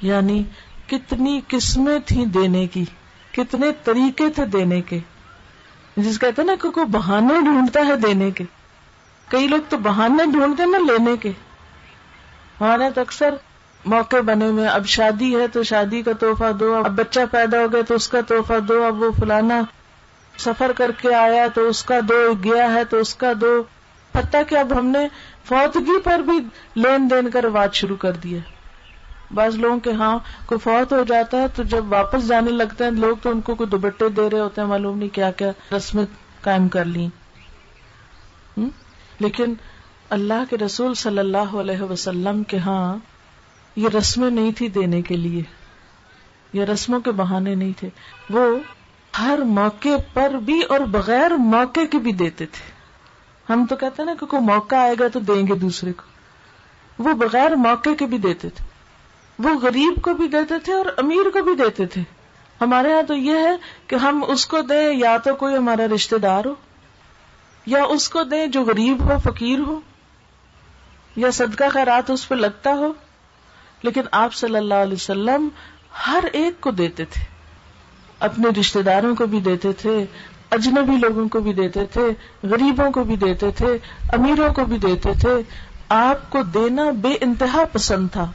یعنی کتنی قسمیں تھیں دینے کی، کتنے طریقے تھے دینے کے۔ جس کہتے نا کہ کوئی بہانے ڈھونڈتا ہے دینے کے۔ کئی لوگ تو بہانے ڈھونڈتے نا لینے کے۔ ہمارے تو اکثر موقع بنے ہوئے اب شادی ہے تو شادی کا تحفہ دو، اب بچہ پیدا ہو گیا تو اس کا تحفہ دو، اب وہ فلانا سفر کر کے آیا تو اس کا دو، گیا ہے تو اس کا دو۔ حتیٰ کہ اب ہم نے فوتگی پر بھی لین دین کا رواج شروع کر دیا۔ بعض لوگوں کے ہاں کوئی فوت ہو جاتا ہے تو جب واپس جانے لگتے ہیں، لوگ تو ان کو کوئی دوبٹے دے رہے ہوتے ہیں، معلوم نہیں کیا کیا رسمیں قائم کر لی لیکن اللہ کے رسول صلی اللہ علیہ وسلم کے ہاں یہ رسمیں نہیں تھی دینے کے لیے۔ یہ رسموں کے بہانے نہیں تھے۔ وہ ہر موقع پر بھی اور بغیر موقع کے بھی دیتے تھے۔ ہم تو کہتے ہیں نا کہ کوئی موقع آئے گا تو دیں گے دوسرے کو۔ وہ بغیر موقع کے بھی دیتے تھے۔ وہ غریب کو بھی دیتے تھے اور امیر کو بھی دیتے تھے۔ ہمارے یہاں تو یہ ہے کہ ہم اس کو دیں یا تو کوئی ہمارا رشتے دار ہو، یا اس کو دیں جو غریب ہو، فقیر ہو، یا صدقہ خیرات اس پہ لگتا ہو۔ لیکن آپ صلی اللہ علیہ وسلم ہر ایک کو دیتے تھے۔ اپنے رشتے داروں کو بھی دیتے تھے اجنبی لوگوں کو بھی دیتے تھے، غریبوں کو بھی دیتے تھے، امیروں کو بھی دیتے تھے۔ آپ کو دینا بے انتہا پسند تھا۔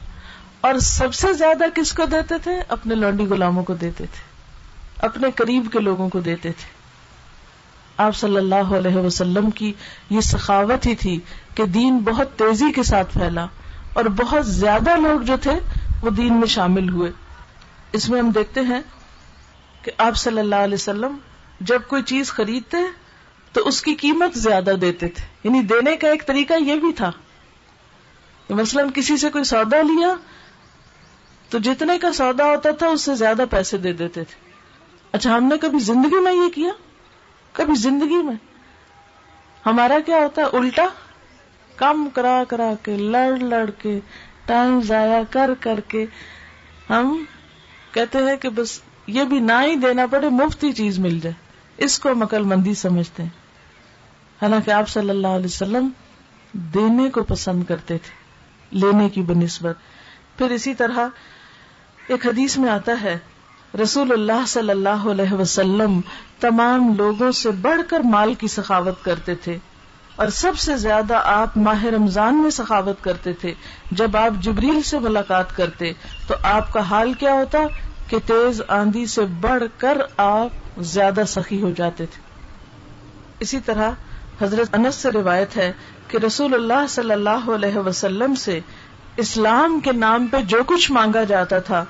اور سب سے زیادہ کس کو دیتے تھے؟ اپنے لونڈی غلاموں کو دیتے تھے۔ اپنے قریب کے لوگوں کو دیتے تھے۔ آپ صلی اللہ علیہ وسلم کی یہ سخاوت ہی تھی کہ دین بہت تیزی کے ساتھ پھیلا اور بہت زیادہ لوگ جو تھے وہ دین میں شامل ہوئے۔ اس میں ہم دیکھتے ہیں کہ آپ صلی اللہ علیہ وسلم جب کوئی چیز خریدتے تو اس کی قیمت زیادہ دیتے تھے۔ یعنی دینے کا ایک طریقہ یہ بھی تھا مثلاً کسی سے کوئی سودا لیا تو جتنے کا سودا ہوتا تھا اس سے زیادہ پیسے دے دیتے تھے۔ اچھا ہم نے کبھی زندگی میں یہ کیا؟ کبھی زندگی میں؟ ہمارا کیا ہوتا ہے؟ الٹا کم کرا کرا کے، لڑ لڑ کے، ٹائم ضائع کر کر کے ہم کہتے ہیں کہ بس یہ بھی نہ ہی دینا پڑے، مفتی چیز مل جائے۔ اس کو مکل مندی سمجھتے ہیں۔ حالانکہ آپ صلی اللہ علیہ وسلم دینے کو پسند کرتے تھے، لینے کی بنسبت۔ پھر اسی طرح ایک حدیث میں آتا ہے، رسول اللہ صلی اللہ علیہ وسلم تمام لوگوں سے بڑھ کر مال کی سخاوت کرتے تھے۔ اور سب سے زیادہ آپ ماہ رمضان میں سخاوت کرتے تھے۔ جب آپ جبریل سے ملاقات کرتے، تو آپ کا حال کیا ہوتا کہ تیز آندھی سے بڑھ کر آپ زیادہ سخی ہو جاتے تھے۔ اسی طرح حضرت انس سے روایت ہے کہ رسول اللہ صلی اللہ علیہ وسلم سے اسلام کے نام پہ جو کچھ مانگا جاتا تھا،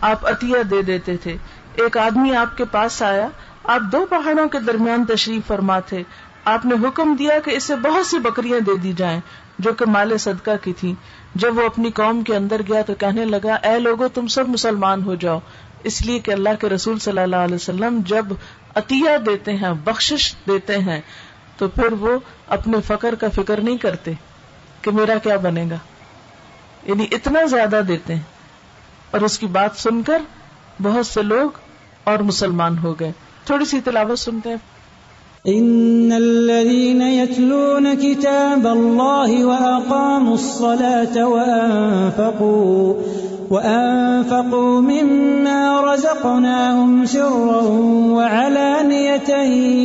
آپ عطیہ دے دیتے تھے۔ ایک آدمی آپ کے پاس آیا، آپ دو پہاڑوں کے درمیان تشریف فرما تھے۔ آپ نے حکم دیا کہ اسے بہت سی بکریاں دے دی جائیں، جو کہ مال صدقہ کی تھی جب وہ اپنی قوم کے اندر گیا تو کہنے لگا، اے لوگو، تم سب مسلمان ہو جاؤ۔ اس لیے کہ اللہ کے رسول صلی اللہ علیہ وسلم جب عطیہ دیتے ہیں، بخشش دیتے ہیں، تو پھر وہ اپنے فقر کا فکر نہیں کرتے کہ میرا کیا بنے گا۔ یعنی اتنا زیادہ دیتے ہیں۔ اور اس کی بات سن کر بہت سے لوگ اور مسلمان ہو گئے۔ تھوڑی سی تلاوت سنتے ہیں۔ ان الذين يتلون كتاب الله واقاموا الصلاه وانفقوا وانفقوا مما رزقناهم سرا وعلانيه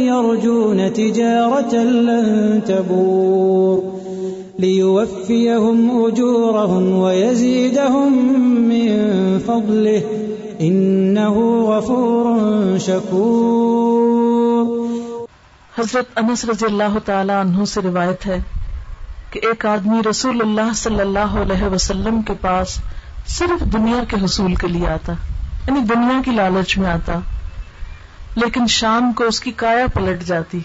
يرجون تجاره لن تبور ليوفيهم اجورهم ويزيدهم من فضله انه غفور شكور حضرت انس رضی اللہ تعالی عنہ سے روایت ہے کہ ایک آدمی رسول اللہ صلی اللہ علیہ وسلم کے پاس صرف دنیا کے حصول کے لیے آتا یعنی دنیا کی لالچ میں آتا، لیکن شام کو اس کی کایا پلٹ جاتی۔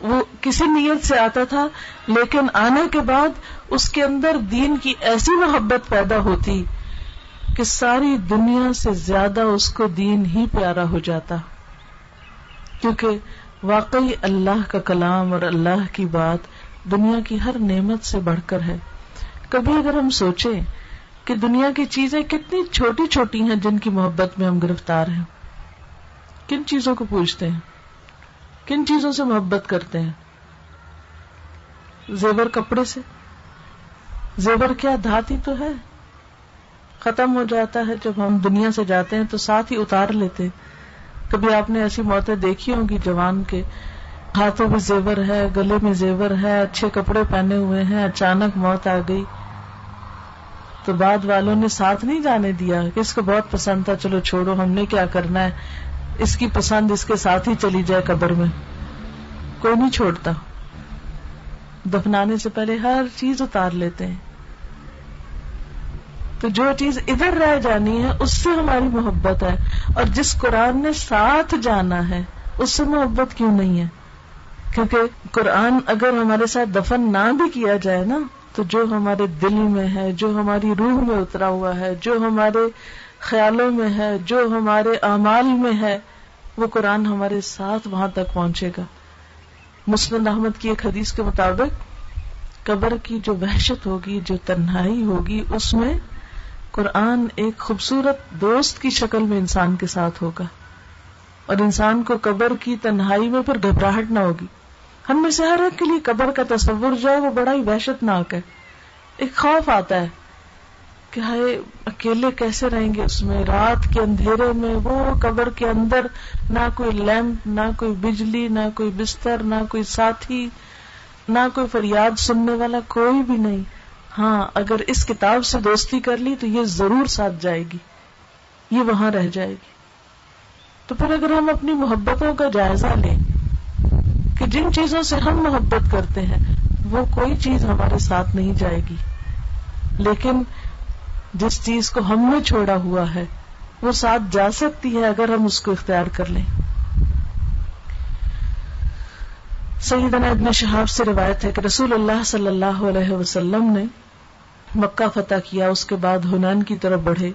وہ کسی نیت سے آتا تھا، لیکن آنے کے بعد اس کے اندر دین کی ایسی محبت پیدا ہوتی کہ ساری دنیا سے زیادہ اس کو دین ہی پیارا ہو جاتا۔ کیونکہ واقعی اللہ کا کلام اور اللہ کی بات دنیا کی ہر نعمت سے بڑھ کر ہے۔ کبھی اگر ہم سوچیں کہ دنیا کی چیزیں کتنی چھوٹی چھوٹی ہیں جن کی محبت میں ہم گرفتار ہیں۔ کن چیزوں کو پوچھتے ہیں؟ کن چیزوں سے محبت کرتے ہیں؟ زیور کپڑے سے۔ زیور کیا دھاتی تو ہے؟ ختم ہو جاتا ہے۔ جب ہم دنیا سے جاتے ہیں تو ساتھ ہی اتار لیتے۔ کبھی آپ نے ایسی موتیں دیکھی ہوں گی جوان کے؟ ہاتھوں میں زیور ہے، گلے میں زیور ہے، اچھے کپڑے پہنے ہوئے ہیں، اچانک موت آ گئی۔ تو بعد والوں نے ساتھ نہیں جانے دیا کس کو بہت پسند تھا، چلو چھوڑو، ہم نے کیا کرنا ہے؟ اس کی پسند اس کے ساتھ ہی چلی جائے قبر میں۔ کوئی نہیں چھوڑتا۔ دفنانے سے پہلے ہر چیز اتار لیتے ہیں۔ تو جو چیز ادھر رہ جانی ہے، اس سے ہماری محبت ہے۔ اور جس قرآن نے ساتھ جانا ہے، اس سے محبت کیوں نہیں ہے؟ کیونکہ قرآن اگر ہمارے ساتھ دفن نہ بھی کیا جائے نا تو جو ہمارے دل میں ہے، جو ہماری روح میں اترا ہوا ہے، جو ہمارے خیالوں میں ہے، جو ہمارے اعمال میں ہے، وہ قرآن ہمارے ساتھ وہاں تک پہنچے گا۔ مسلم احمد کی ایک حدیث کے مطابق، قبر کی جو وحشت ہوگی، جو تنہائی ہوگی، اس میں قرآن ایک خوبصورت دوست کی شکل میں انسان کے ساتھ ہوگا۔ اور انسان کو قبر کی تنہائی میں پھر گھبراہٹ نہ ہوگی۔ ہم میں سے ہر ایک کے لیے قبر کا تصور جو ہے وہ بڑا ہی وحشت ناک ہے۔ ایک خوف آتا ہے کہ ہائے، اکیلے کیسے رہیں گے اس میں؟ رات کے اندھیرے میں وہ قبر کے اندر نہ کوئی لیمپ، نہ کوئی بجلی، نہ کوئی بستر، نہ کوئی ساتھی، نہ کوئی فریاد سننے والا کوئی بھی نہیں۔ ہاں اگر اس کتاب سے دوستی کر لی تو یہ ضرور ساتھ جائے گی۔ یہ وہاں رہ جائے گی۔ تو پھر اگر ہم اپنی محبتوں کا جائزہ لیں کہ جن چیزوں سے ہم محبت کرتے ہیں، وہ کوئی چیز ہمارے ساتھ نہیں جائے گی۔ لیکن جس چیز کو ہم نے چھوڑا ہوا ہے، وہ ساتھ جا سکتی ہے اگر ہم اس کو اختیار کر لیں۔ سیدنا ابن شہاب سے روایت ہے کہ رسول اللہ صلی اللہ علیہ وسلم نے مکہ فتح کیا، اس کے بعد ہنان کی طرف بڑھے،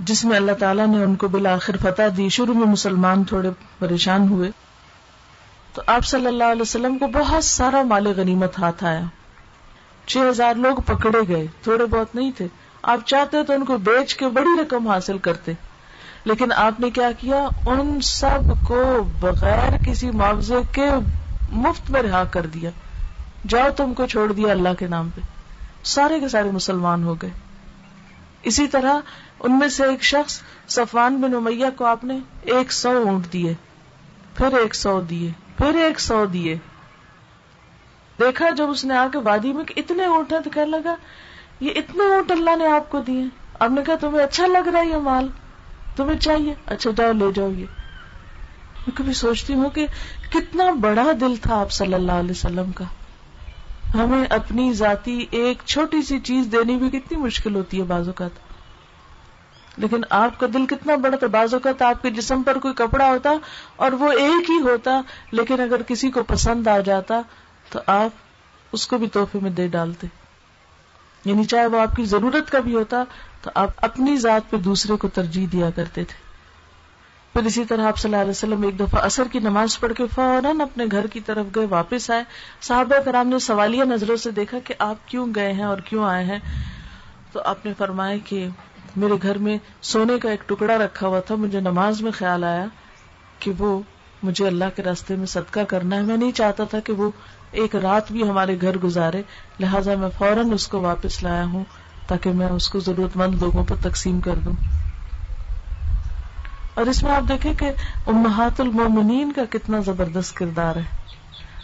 جس میں اللہ تعالیٰ نے ان کو بالآخر فتح دی۔ شروع میں مسلمان تھوڑے پریشان ہوئے۔ تو آپ صلی اللہ علیہ وسلم کو بہت سارا مال غنیمت ہاتھ آیا۔ چھ ہزار لوگ پکڑے گئے، تھوڑے بہت نہیں تھے۔ آپ چاہتے تو ان کو بیچ کے بڑی رقم حاصل کرتے۔ لیکن آپ نے کیا کیا؟ ان سب کو بغیر کسی معاوضے کے مفت میں رہا کر دیا۔ جاؤ تم کو چھوڑ دیا اللہ کے نام پہ۔ سارے کے سارے مسلمان ہو گئے۔ اسی طرح ان میں سے ایک شخص صفان بن امیہ کو آپ نے ایک سو اونٹ دیے، پھر ایک سو دیے۔ پھر ایک سو دیے۔ دیکھا جب اس نے آ کے وادی میں کہ اتنے اونٹ ہیں تو کہنے لگا، یہ اتنے اونٹ اللہ نے آپ کو دیے۔ آپ نے کہا، تمہیں اچھا لگ رہا ہے یہ مال؟ تمہیں چاہیے؟ اچھا جاؤ، لے جاؤ یہ۔ میں کبھی سوچتی ہوں کہ کتنا بڑا دل تھا آپ صلی اللہ علیہ وسلم کا۔ ہمیں اپنی ذاتی ایک چھوٹی سی چیز دینی بھی کتنی مشکل ہوتی ہے بازو کا لیکن آپ کا دل کتنا بڑا تھا، بعض اوقات آپ کے جسم پر کوئی کپڑا ہوتا اور وہ ایک ہی ہوتا، لیکن اگر کسی کو پسند آ جاتا تو آپ اس کو بھی تحفے میں دے ڈالتے۔ یعنی چاہے وہ آپ کی ضرورت کا بھی ہوتا تو آپ اپنی ذات پہ دوسرے کو ترجیح دیا کرتے تھے۔ پھر اسی طرح آپ صلی اللہ علیہ وسلم ایک دفعہ اثر کی نماز پڑھ کے فوراً اپنے گھر کی طرف گئے، واپس آئے۔ صحابہ کرام نے سوالیہ نظروں سے دیکھا کہ آپ کیوں گئے ہیں اور کیوں آئے ہیں؟ تو آپ نے فرمایا کہ میرے گھر میں سونے کا ایک ٹکڑا رکھا ہوا تھا، مجھے نماز میں خیال آیا کہ وہ مجھے اللہ کے راستے میں صدقہ کرنا ہے۔ میں نہیں چاہتا تھا کہ وہ ایک رات بھی ہمارے گھر گزارے، لہٰذا میں فوراً اس کو واپس لایا ہوں تاکہ میں اس کو ضرورت مند لوگوں پر تقسیم کر دوں۔ اور اس میں آپ دیکھیں کہ امہات المومنین کا کتنا زبردست کردار ہے۔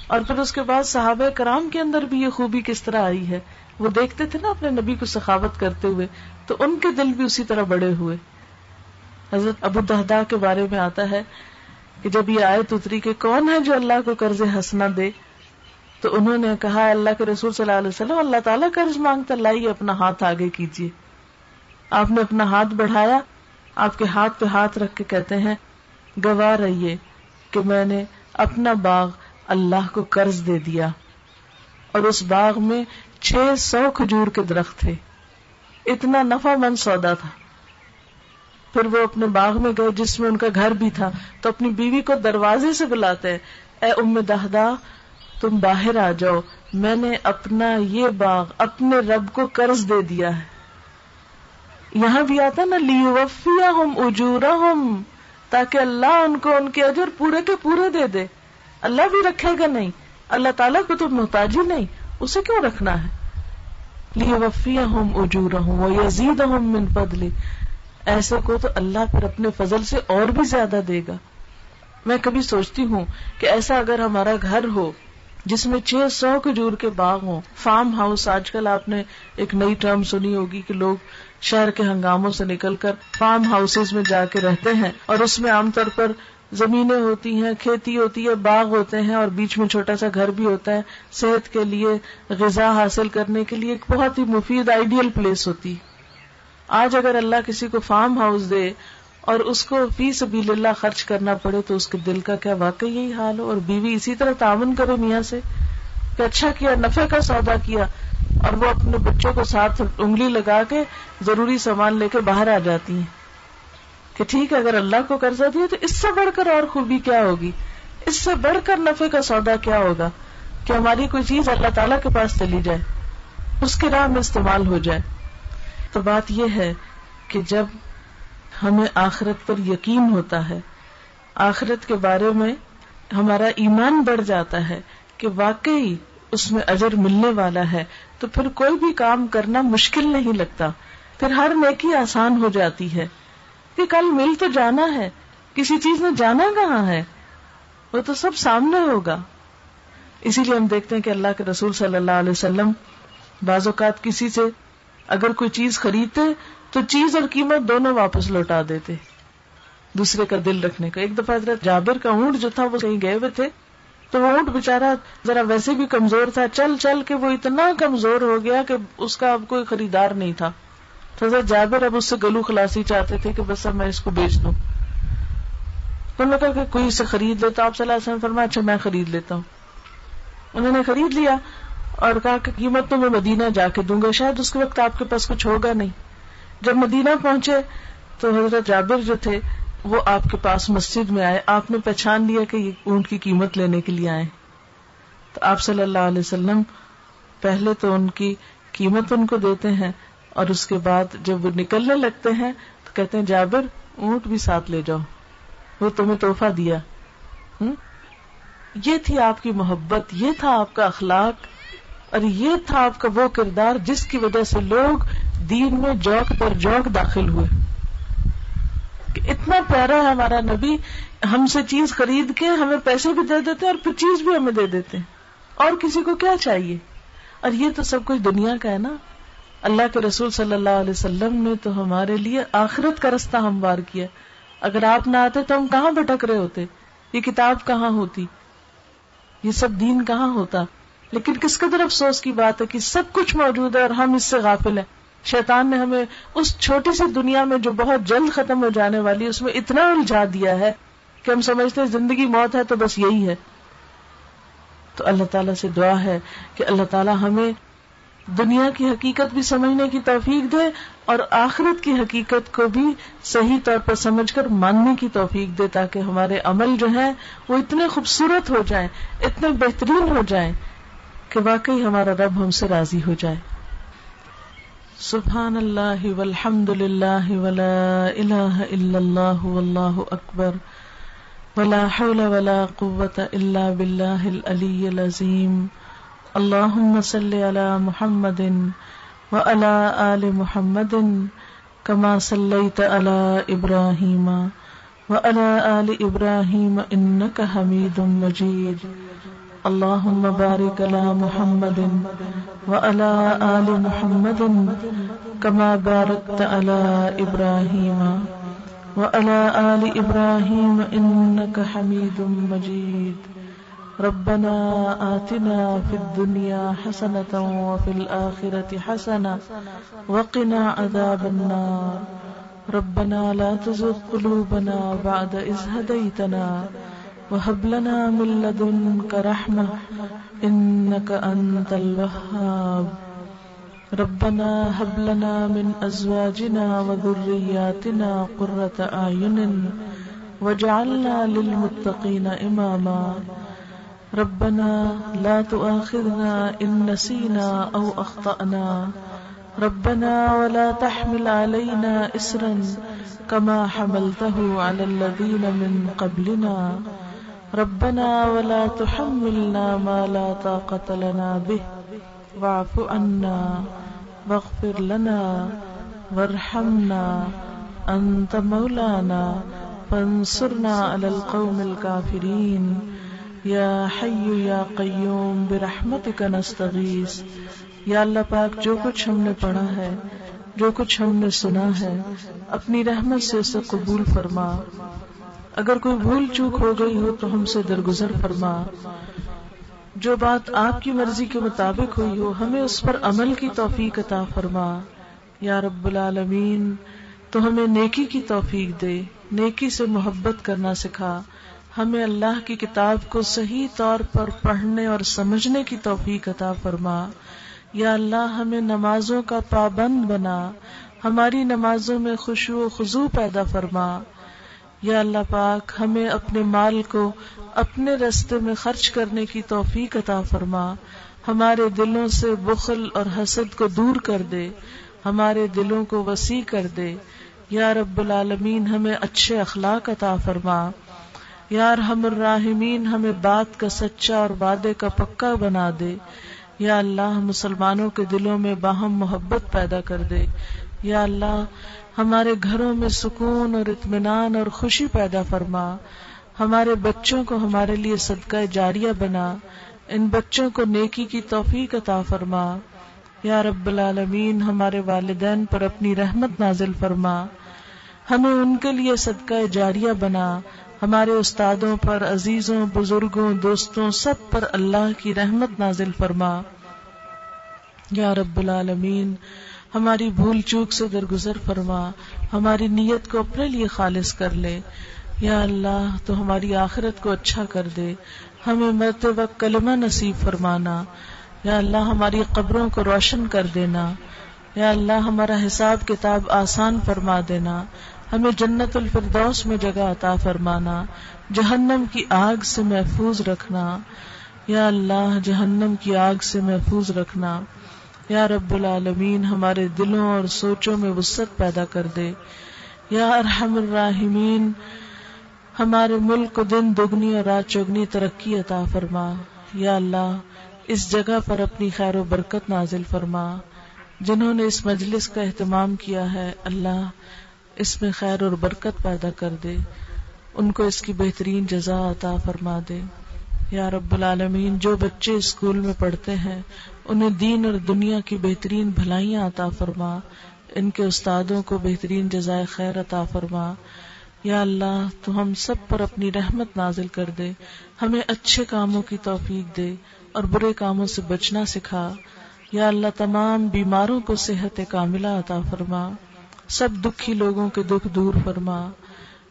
اور پھر اس کے بعد صحابہ کرام کے اندر بھی یہ خوبی کس طرح آئی ہے؟ وہ دیکھتے تھے نا اپنے نبی کو سخاوت کرتے ہوئے، تو ان کے دل بھی اسی طرح بڑے ہوئے۔ حضرت ابو دہدا کے بارے میں آتا ہے کہ جب یہ آئے اتری کہ کون ہے جو اللہ کو قرض ہنسنا دے، تو انہوں نے کہا، اللہ کے رسول صلی اللہ علیہ وسلم، اللہ تعالیٰ قرض مانگتا لائیے اپنا ہاتھ آگے کیجیے۔ آپ نے اپنا ہاتھ بڑھایا، آپ کے ہاتھ پہ ہاتھ رکھ کے کہتے ہیں، گواہ رہیے کہ میں نے اپنا باغ اللہ کو قرض دے دیا۔ اور اس باغ میں چھ سو کھجور کے درخت تھے۔ اتنا نفع مند سودا تھا۔ پھر وہ اپنے باغ میں گئے جس میں ان کا گھر بھی تھا۔ تو اپنی بیوی کو دروازے سے بلاتے، اے ام دہدا تم باہر آ جاؤ۔ میں نے اپنا یہ باغ، اپنے رب کو قرض دے دیا ہے۔ یہاں بھی آتا نا لی وفیا ہم اجورا ہم تاکہ اللہ ان کو ان کے اجر پورے کے پورے دے دے۔ اللہ بھی رکھے گا نہیں۔ اللہ تعالیٰ کو تو محتاجی نہیں۔ اسے کیوں رکھنا ہے؟ من فضله۔ ایسے کو تو اللہ پھر اپنے فضل سے اور بھی زیادہ دے گا۔ میں کبھی سوچتی ہوں کہ ایسا اگر ہمارا گھر ہو جس میں چھ سو کھجور کے باغ ہوں۔ فارم ہاؤس آج کل آپ نے ایک نئی ٹرم سنی ہوگی کہ لوگ شہر کے ہنگاموں سے نکل کر فارم ہاؤس میں جا کے رہتے ہیں اور اس میں عام طور پر زمینیں ہوتی ہیں، کھیتی ہوتی ہے، باغ ہوتے ہیں اور بیچ میں چھوٹا سا گھر بھی ہوتا ہے۔ صحت کے لیے غذا حاصل کرنے کے لیے ایک بہت ہی مفید آئیڈیل پلیس ہوتی۔ آج اگر اللہ کسی کو فارم ہاؤس دے اور اس کو فی سبیل اللہ خرچ کرنا پڑے تو اس کے دل کا کیا واقعی یہی حال ہو اور بیوی اسی طرح تعاون کرے میاں سے کہ اچھا کیا نفے کا سودا کیا اور وہ اپنے بچوں کو ساتھ انگلی لگا کے ضروری سامان لے کے باہر آ جاتی ہیں۔ کہ ٹھیک ہے، اگر اللہ کو قرضہ دیا تو اس سے بڑھ کر اور خوبی کیا ہوگی؟ اس سے بڑھ کر نفے کا سودا کیا ہوگا؟ کہ ہماری کوئی چیز اللہ تعالی کے پاس چلی جائے، اس کے راہ میں استعمال ہو جائے۔ تو بات یہ ہے کہ جب ہمیں آخرت پر یقین ہوتا ہے، آخرت کے بارے میں ہمارا ایمان بڑھ جاتا ہے کہ واقعی اس میں اجر ملنے والا ہے، تو پھر کوئی بھی کام کرنا مشکل نہیں لگتا۔ پھر ہر نیکی آسان ہو جاتی ہے۔ کہ کل مل تو جانا ہے۔ کسی چیز میں جانا کہاں ہے؟ وہ تو سب سامنے ہوگا۔ اسی لیے ہم دیکھتے ہیں کہ اللہ کے رسول صلی اللہ علیہ وسلم بعض اوقات کسی سے اگر کوئی چیز خریدتے تو چیز اور قیمت دونوں واپس لوٹا دیتے۔ دوسرے کا دل رکھنے کا۔ ایک دفعہ حضرت جابر کا اونٹ جو تھا وہ کہیں گئے ہوئے تھے۔ تو وہ اونٹ بےچارا ذرا ویسے بھی کمزور تھا۔ چل چل کے وہ اتنا کمزور ہو گیا کہ اس کا اب کوئی خریدار نہیں تھا۔ تو حضرت جابر اب اس سے گلو خلاسی چاہتے تھے کہ بس اب میں اس کو بیچ دوں۔ تو نے کہا کہ کوئی اسے خرید لیتا؟ آپ صلی اللہ علیہ وسلم فرمایا اچھا میں خرید لیتا ہوں۔ انہوں نے خرید لیا اور کہا کہ قیمت تو میں مدینہ جا کے دوں گا، شاید اس کے وقت آپ کے پاس کچھ ہوگا نہیں۔ جب مدینہ پہنچے تو حضرت جابر جو تھے، وہ آپ کے پاس مسجد میں آئے۔ آپ نے پہچان لیا کہ یہ اونٹ کی قیمت لینے کے لیے آئے۔ تو آپ صلی اللہ علیہ وسلم پہلے تو ان کی قیمت ان کو دیتے ہیں اور اس کے بعد جب وہ نکلنے لگتے ہیں تو کہتے ہیں، جابر، اونٹ بھی ساتھ لے جاؤ۔ وہ تمہیں توحفہ دیا۔ یہ تھی آپ کی محبت، یہ تھا آپ کا اخلاق، اور یہ تھا آپ کا وہ کردار جس کی وجہ سے لوگ دین میں جوک پر جوک داخل ہوئے۔ کہ اتنا پیارا ہے ہمارا نبی، ہم سے چیز خرید کے ہمیں پیسے بھی دے دیتے اور پھر چیز بھی ہمیں دے دیتے اور کسی کو کیا چاہیے؟ اور یہ تو سب کچھ دنیا کا ہے نا۔ اللہ کے رسول صلی اللہ علیہ وسلم نے تو ہمارے لیے آخرت کا رستہ ہموار کیا۔ اگر آپ نہ آتے تو ہم کہاں بھٹک رہے ہوتے؟ یہ کتاب کہاں ہوتی؟ یہ سب دین کہاں ہوتا؟ لیکن کس قدر افسوس کی بات ہے کہ سب کچھ موجود ہے اور ہم اس سے غافل ہیں۔ شیطان نے ہمیں اس چھوٹی سی دنیا میں جو بہت جلد ختم ہو جانے والی، اس میں اتنا الجھا دیا ہے کہ ہم سمجھتے ہیں زندگی موت ہے تو بس یہی ہے۔ تو اللہ تعالیٰ سے دعا ہے کہ اللہ تعالیٰ ہمیں دنیا کی حقیقت بھی سمجھنے کی توفیق دے اور آخرت کی حقیقت کو بھی صحیح طور پر سمجھ کر ماننے کی توفیق دے تاکہ ہمارے عمل جو ہیں وہ اتنے خوبصورت ہو جائیں، اتنے بہترین ہو جائیں کہ واقعی ہمارا رب ہم سے راضی ہو جائے۔ سبحان اللہ والحمد للہ ولا الہ الا اللہ واللہ اکبر۔ ولا حول ولا قوة الا باللہ العلی العظیم۔ اللهم صل على محمد وعلى آل محمد كما صليت على إبراهيم وعلى آل إبراهيم إنك حميد مجيد اللهم بارك على محمد وعلى آل محمد كما باركت على إبراهيم وعلى آل إبراهيم إنك حميد مجيد ربنا آتنا في الدنيا حسنة وفي الآخرة حسنة وقنا عذاب النار. ربنا لا تزغ قلوبنا بعد إذ هديتنا وهب لنا من لدنك رحمة إنك أنت الوهاب. ربنا هب لنا من أزواجنا وذرياتنا قرة أعين واجعلنا للمتقين إماما. ربنا لا تؤاخذنا إن نسينا أو أخطأنا. ربنا ولا تحمل علينا إسرا كما حملته على الذين من قبلنا. ربنا ولا تحملنا ما لا طاقة لنا به. واعف عنا واغفر لنا وارحمنا. أنت مولانا، فانصرنا على القوم الكافرين. یا حی یا قیوم برحمتک نستغیث۔ یا اللہ پاک، جو کچھ ہم نے پڑھا ہے، جو کچھ ہم نے سنا ہے، اپنی رحمت سے اسے قبول فرما۔ اگر کوئی بھول چوک ہو گئی ہو تو ہم سے درگزر فرما۔ جو بات آپ کی مرضی کے مطابق ہوئی ہو، ہمیں اس پر عمل کی توفیق عطا فرما۔ یا رب العالمین، تو ہمیں نیکی کی توفیق دے، نیکی سے محبت کرنا سکھا۔ ہمیں اللہ کی کتاب کو صحیح طور پر پڑھنے اور سمجھنے کی توفیق عطا فرما۔ یا اللہ، ہمیں نمازوں کا پابند بنا۔ ہماری نمازوں میں خوشو و خزو پیدا فرما۔ یا اللہ پاک، ہمیں اپنے مال کو اپنے رستے میں خرچ کرنے کی توفیق عطا فرما۔ ہمارے دلوں سے بخل اور حسد کو دور کر دے۔ ہمارے دلوں کو وسیع کر دے۔ یا رب العالمین، ہمیں اچھے اخلاق عطا فرما۔ یار ہم الراحمین، ہمیں بات کا سچا اور وعدے کا پکا بنا دے۔ یا اللہ مسلمانوں کے دلوں میں باہم محبت پیدا کر دے۔ یا اللہ، ہمارے گھروں میں سکون اور اطمینان اور خوشی پیدا فرما۔ ہمارے بچوں کو ہمارے لیے صدقہ جاریہ بنا۔ ان بچوں کو نیکی کی توفیق عطا فرما۔ یا رب العالمین، ہمارے والدین پر اپنی رحمت نازل فرما۔ ہمیں ان کے لیے صدقہ جاریہ بنا۔ ہمارے استادوں پر، عزیزوں، بزرگوں، دوستوں، سب پر اللہ کی رحمت نازل فرما۔ یا رب العالمین، ہماری بھول چوک سے درگزر فرما۔ ہماری نیت کو اپنے لیے خالص کر لے۔ یا اللہ، تو ہماری آخرت کو اچھا کر دے۔ ہمیں مرتے وقت کلمہ نصیب فرمانا۔ یا اللہ، ہماری قبروں کو روشن کر دینا۔ یا اللہ، ہمارا حساب کتاب آسان فرما دینا۔ ہمیں جنت الفردوس میں جگہ عطا فرمانا، جہنم کی آگ سے محفوظ رکھنا۔ یا اللہ، جہنم کی آگ سے محفوظ رکھنا۔ یا رب العالمین، ہمارے دلوں اور سوچوں میں وسط پیدا کر دے۔ یا ارحم الراحمین، ہمارے ملک کو دن دگنی اور رات چگنی ترقی عطا فرما۔ یا اللہ، اس جگہ پر اپنی خیر و برکت نازل فرما۔ جنہوں نے اس مجلس کا اہتمام کیا ہے، اللہ اس میں خیر اور برکت پیدا کر دے۔ ان کو اس کی بہترین جزا عطا فرما دے۔ یا رب العالمین، جو بچے اسکول میں پڑھتے ہیں، انہیں دین اور دنیا کی بہترین بھلائیاں عطا فرما۔ ان کے استادوں کو بہترین جزائے خیر عطا فرما۔ یا اللہ، تو ہم سب پر اپنی رحمت نازل کر دے۔ ہمیں اچھے کاموں کی توفیق دے اور برے کاموں سے بچنا سکھا۔ یا اللہ، تمام بیماروں کو صحت کاملہ عطا فرما۔ سب دکھی لوگوں کے دکھ دور فرما۔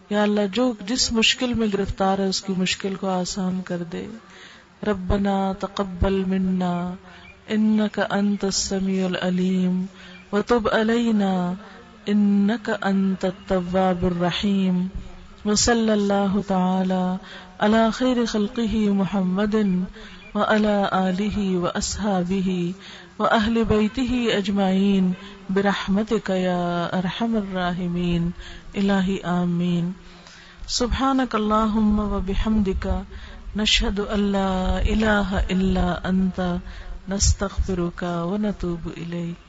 یا اللہ، جو جس مشکل میں گرفتار ہے، اس کی مشکل کو آسان کر دے۔ ربنا تقبل منا انك انت السميع العليم وتب علينا انك انت التواب الرحيم وصلى الله تعالى على خير خلقه محمد وعلى آله وأصحابه وأهل بيته أجمعين برحمتك يا أرحم الراحمين. إلهي آمين. سبحانك اللهم وبحمدك نشهد أن لا إله إلا أنت. نستغفرك ونتوب إليك.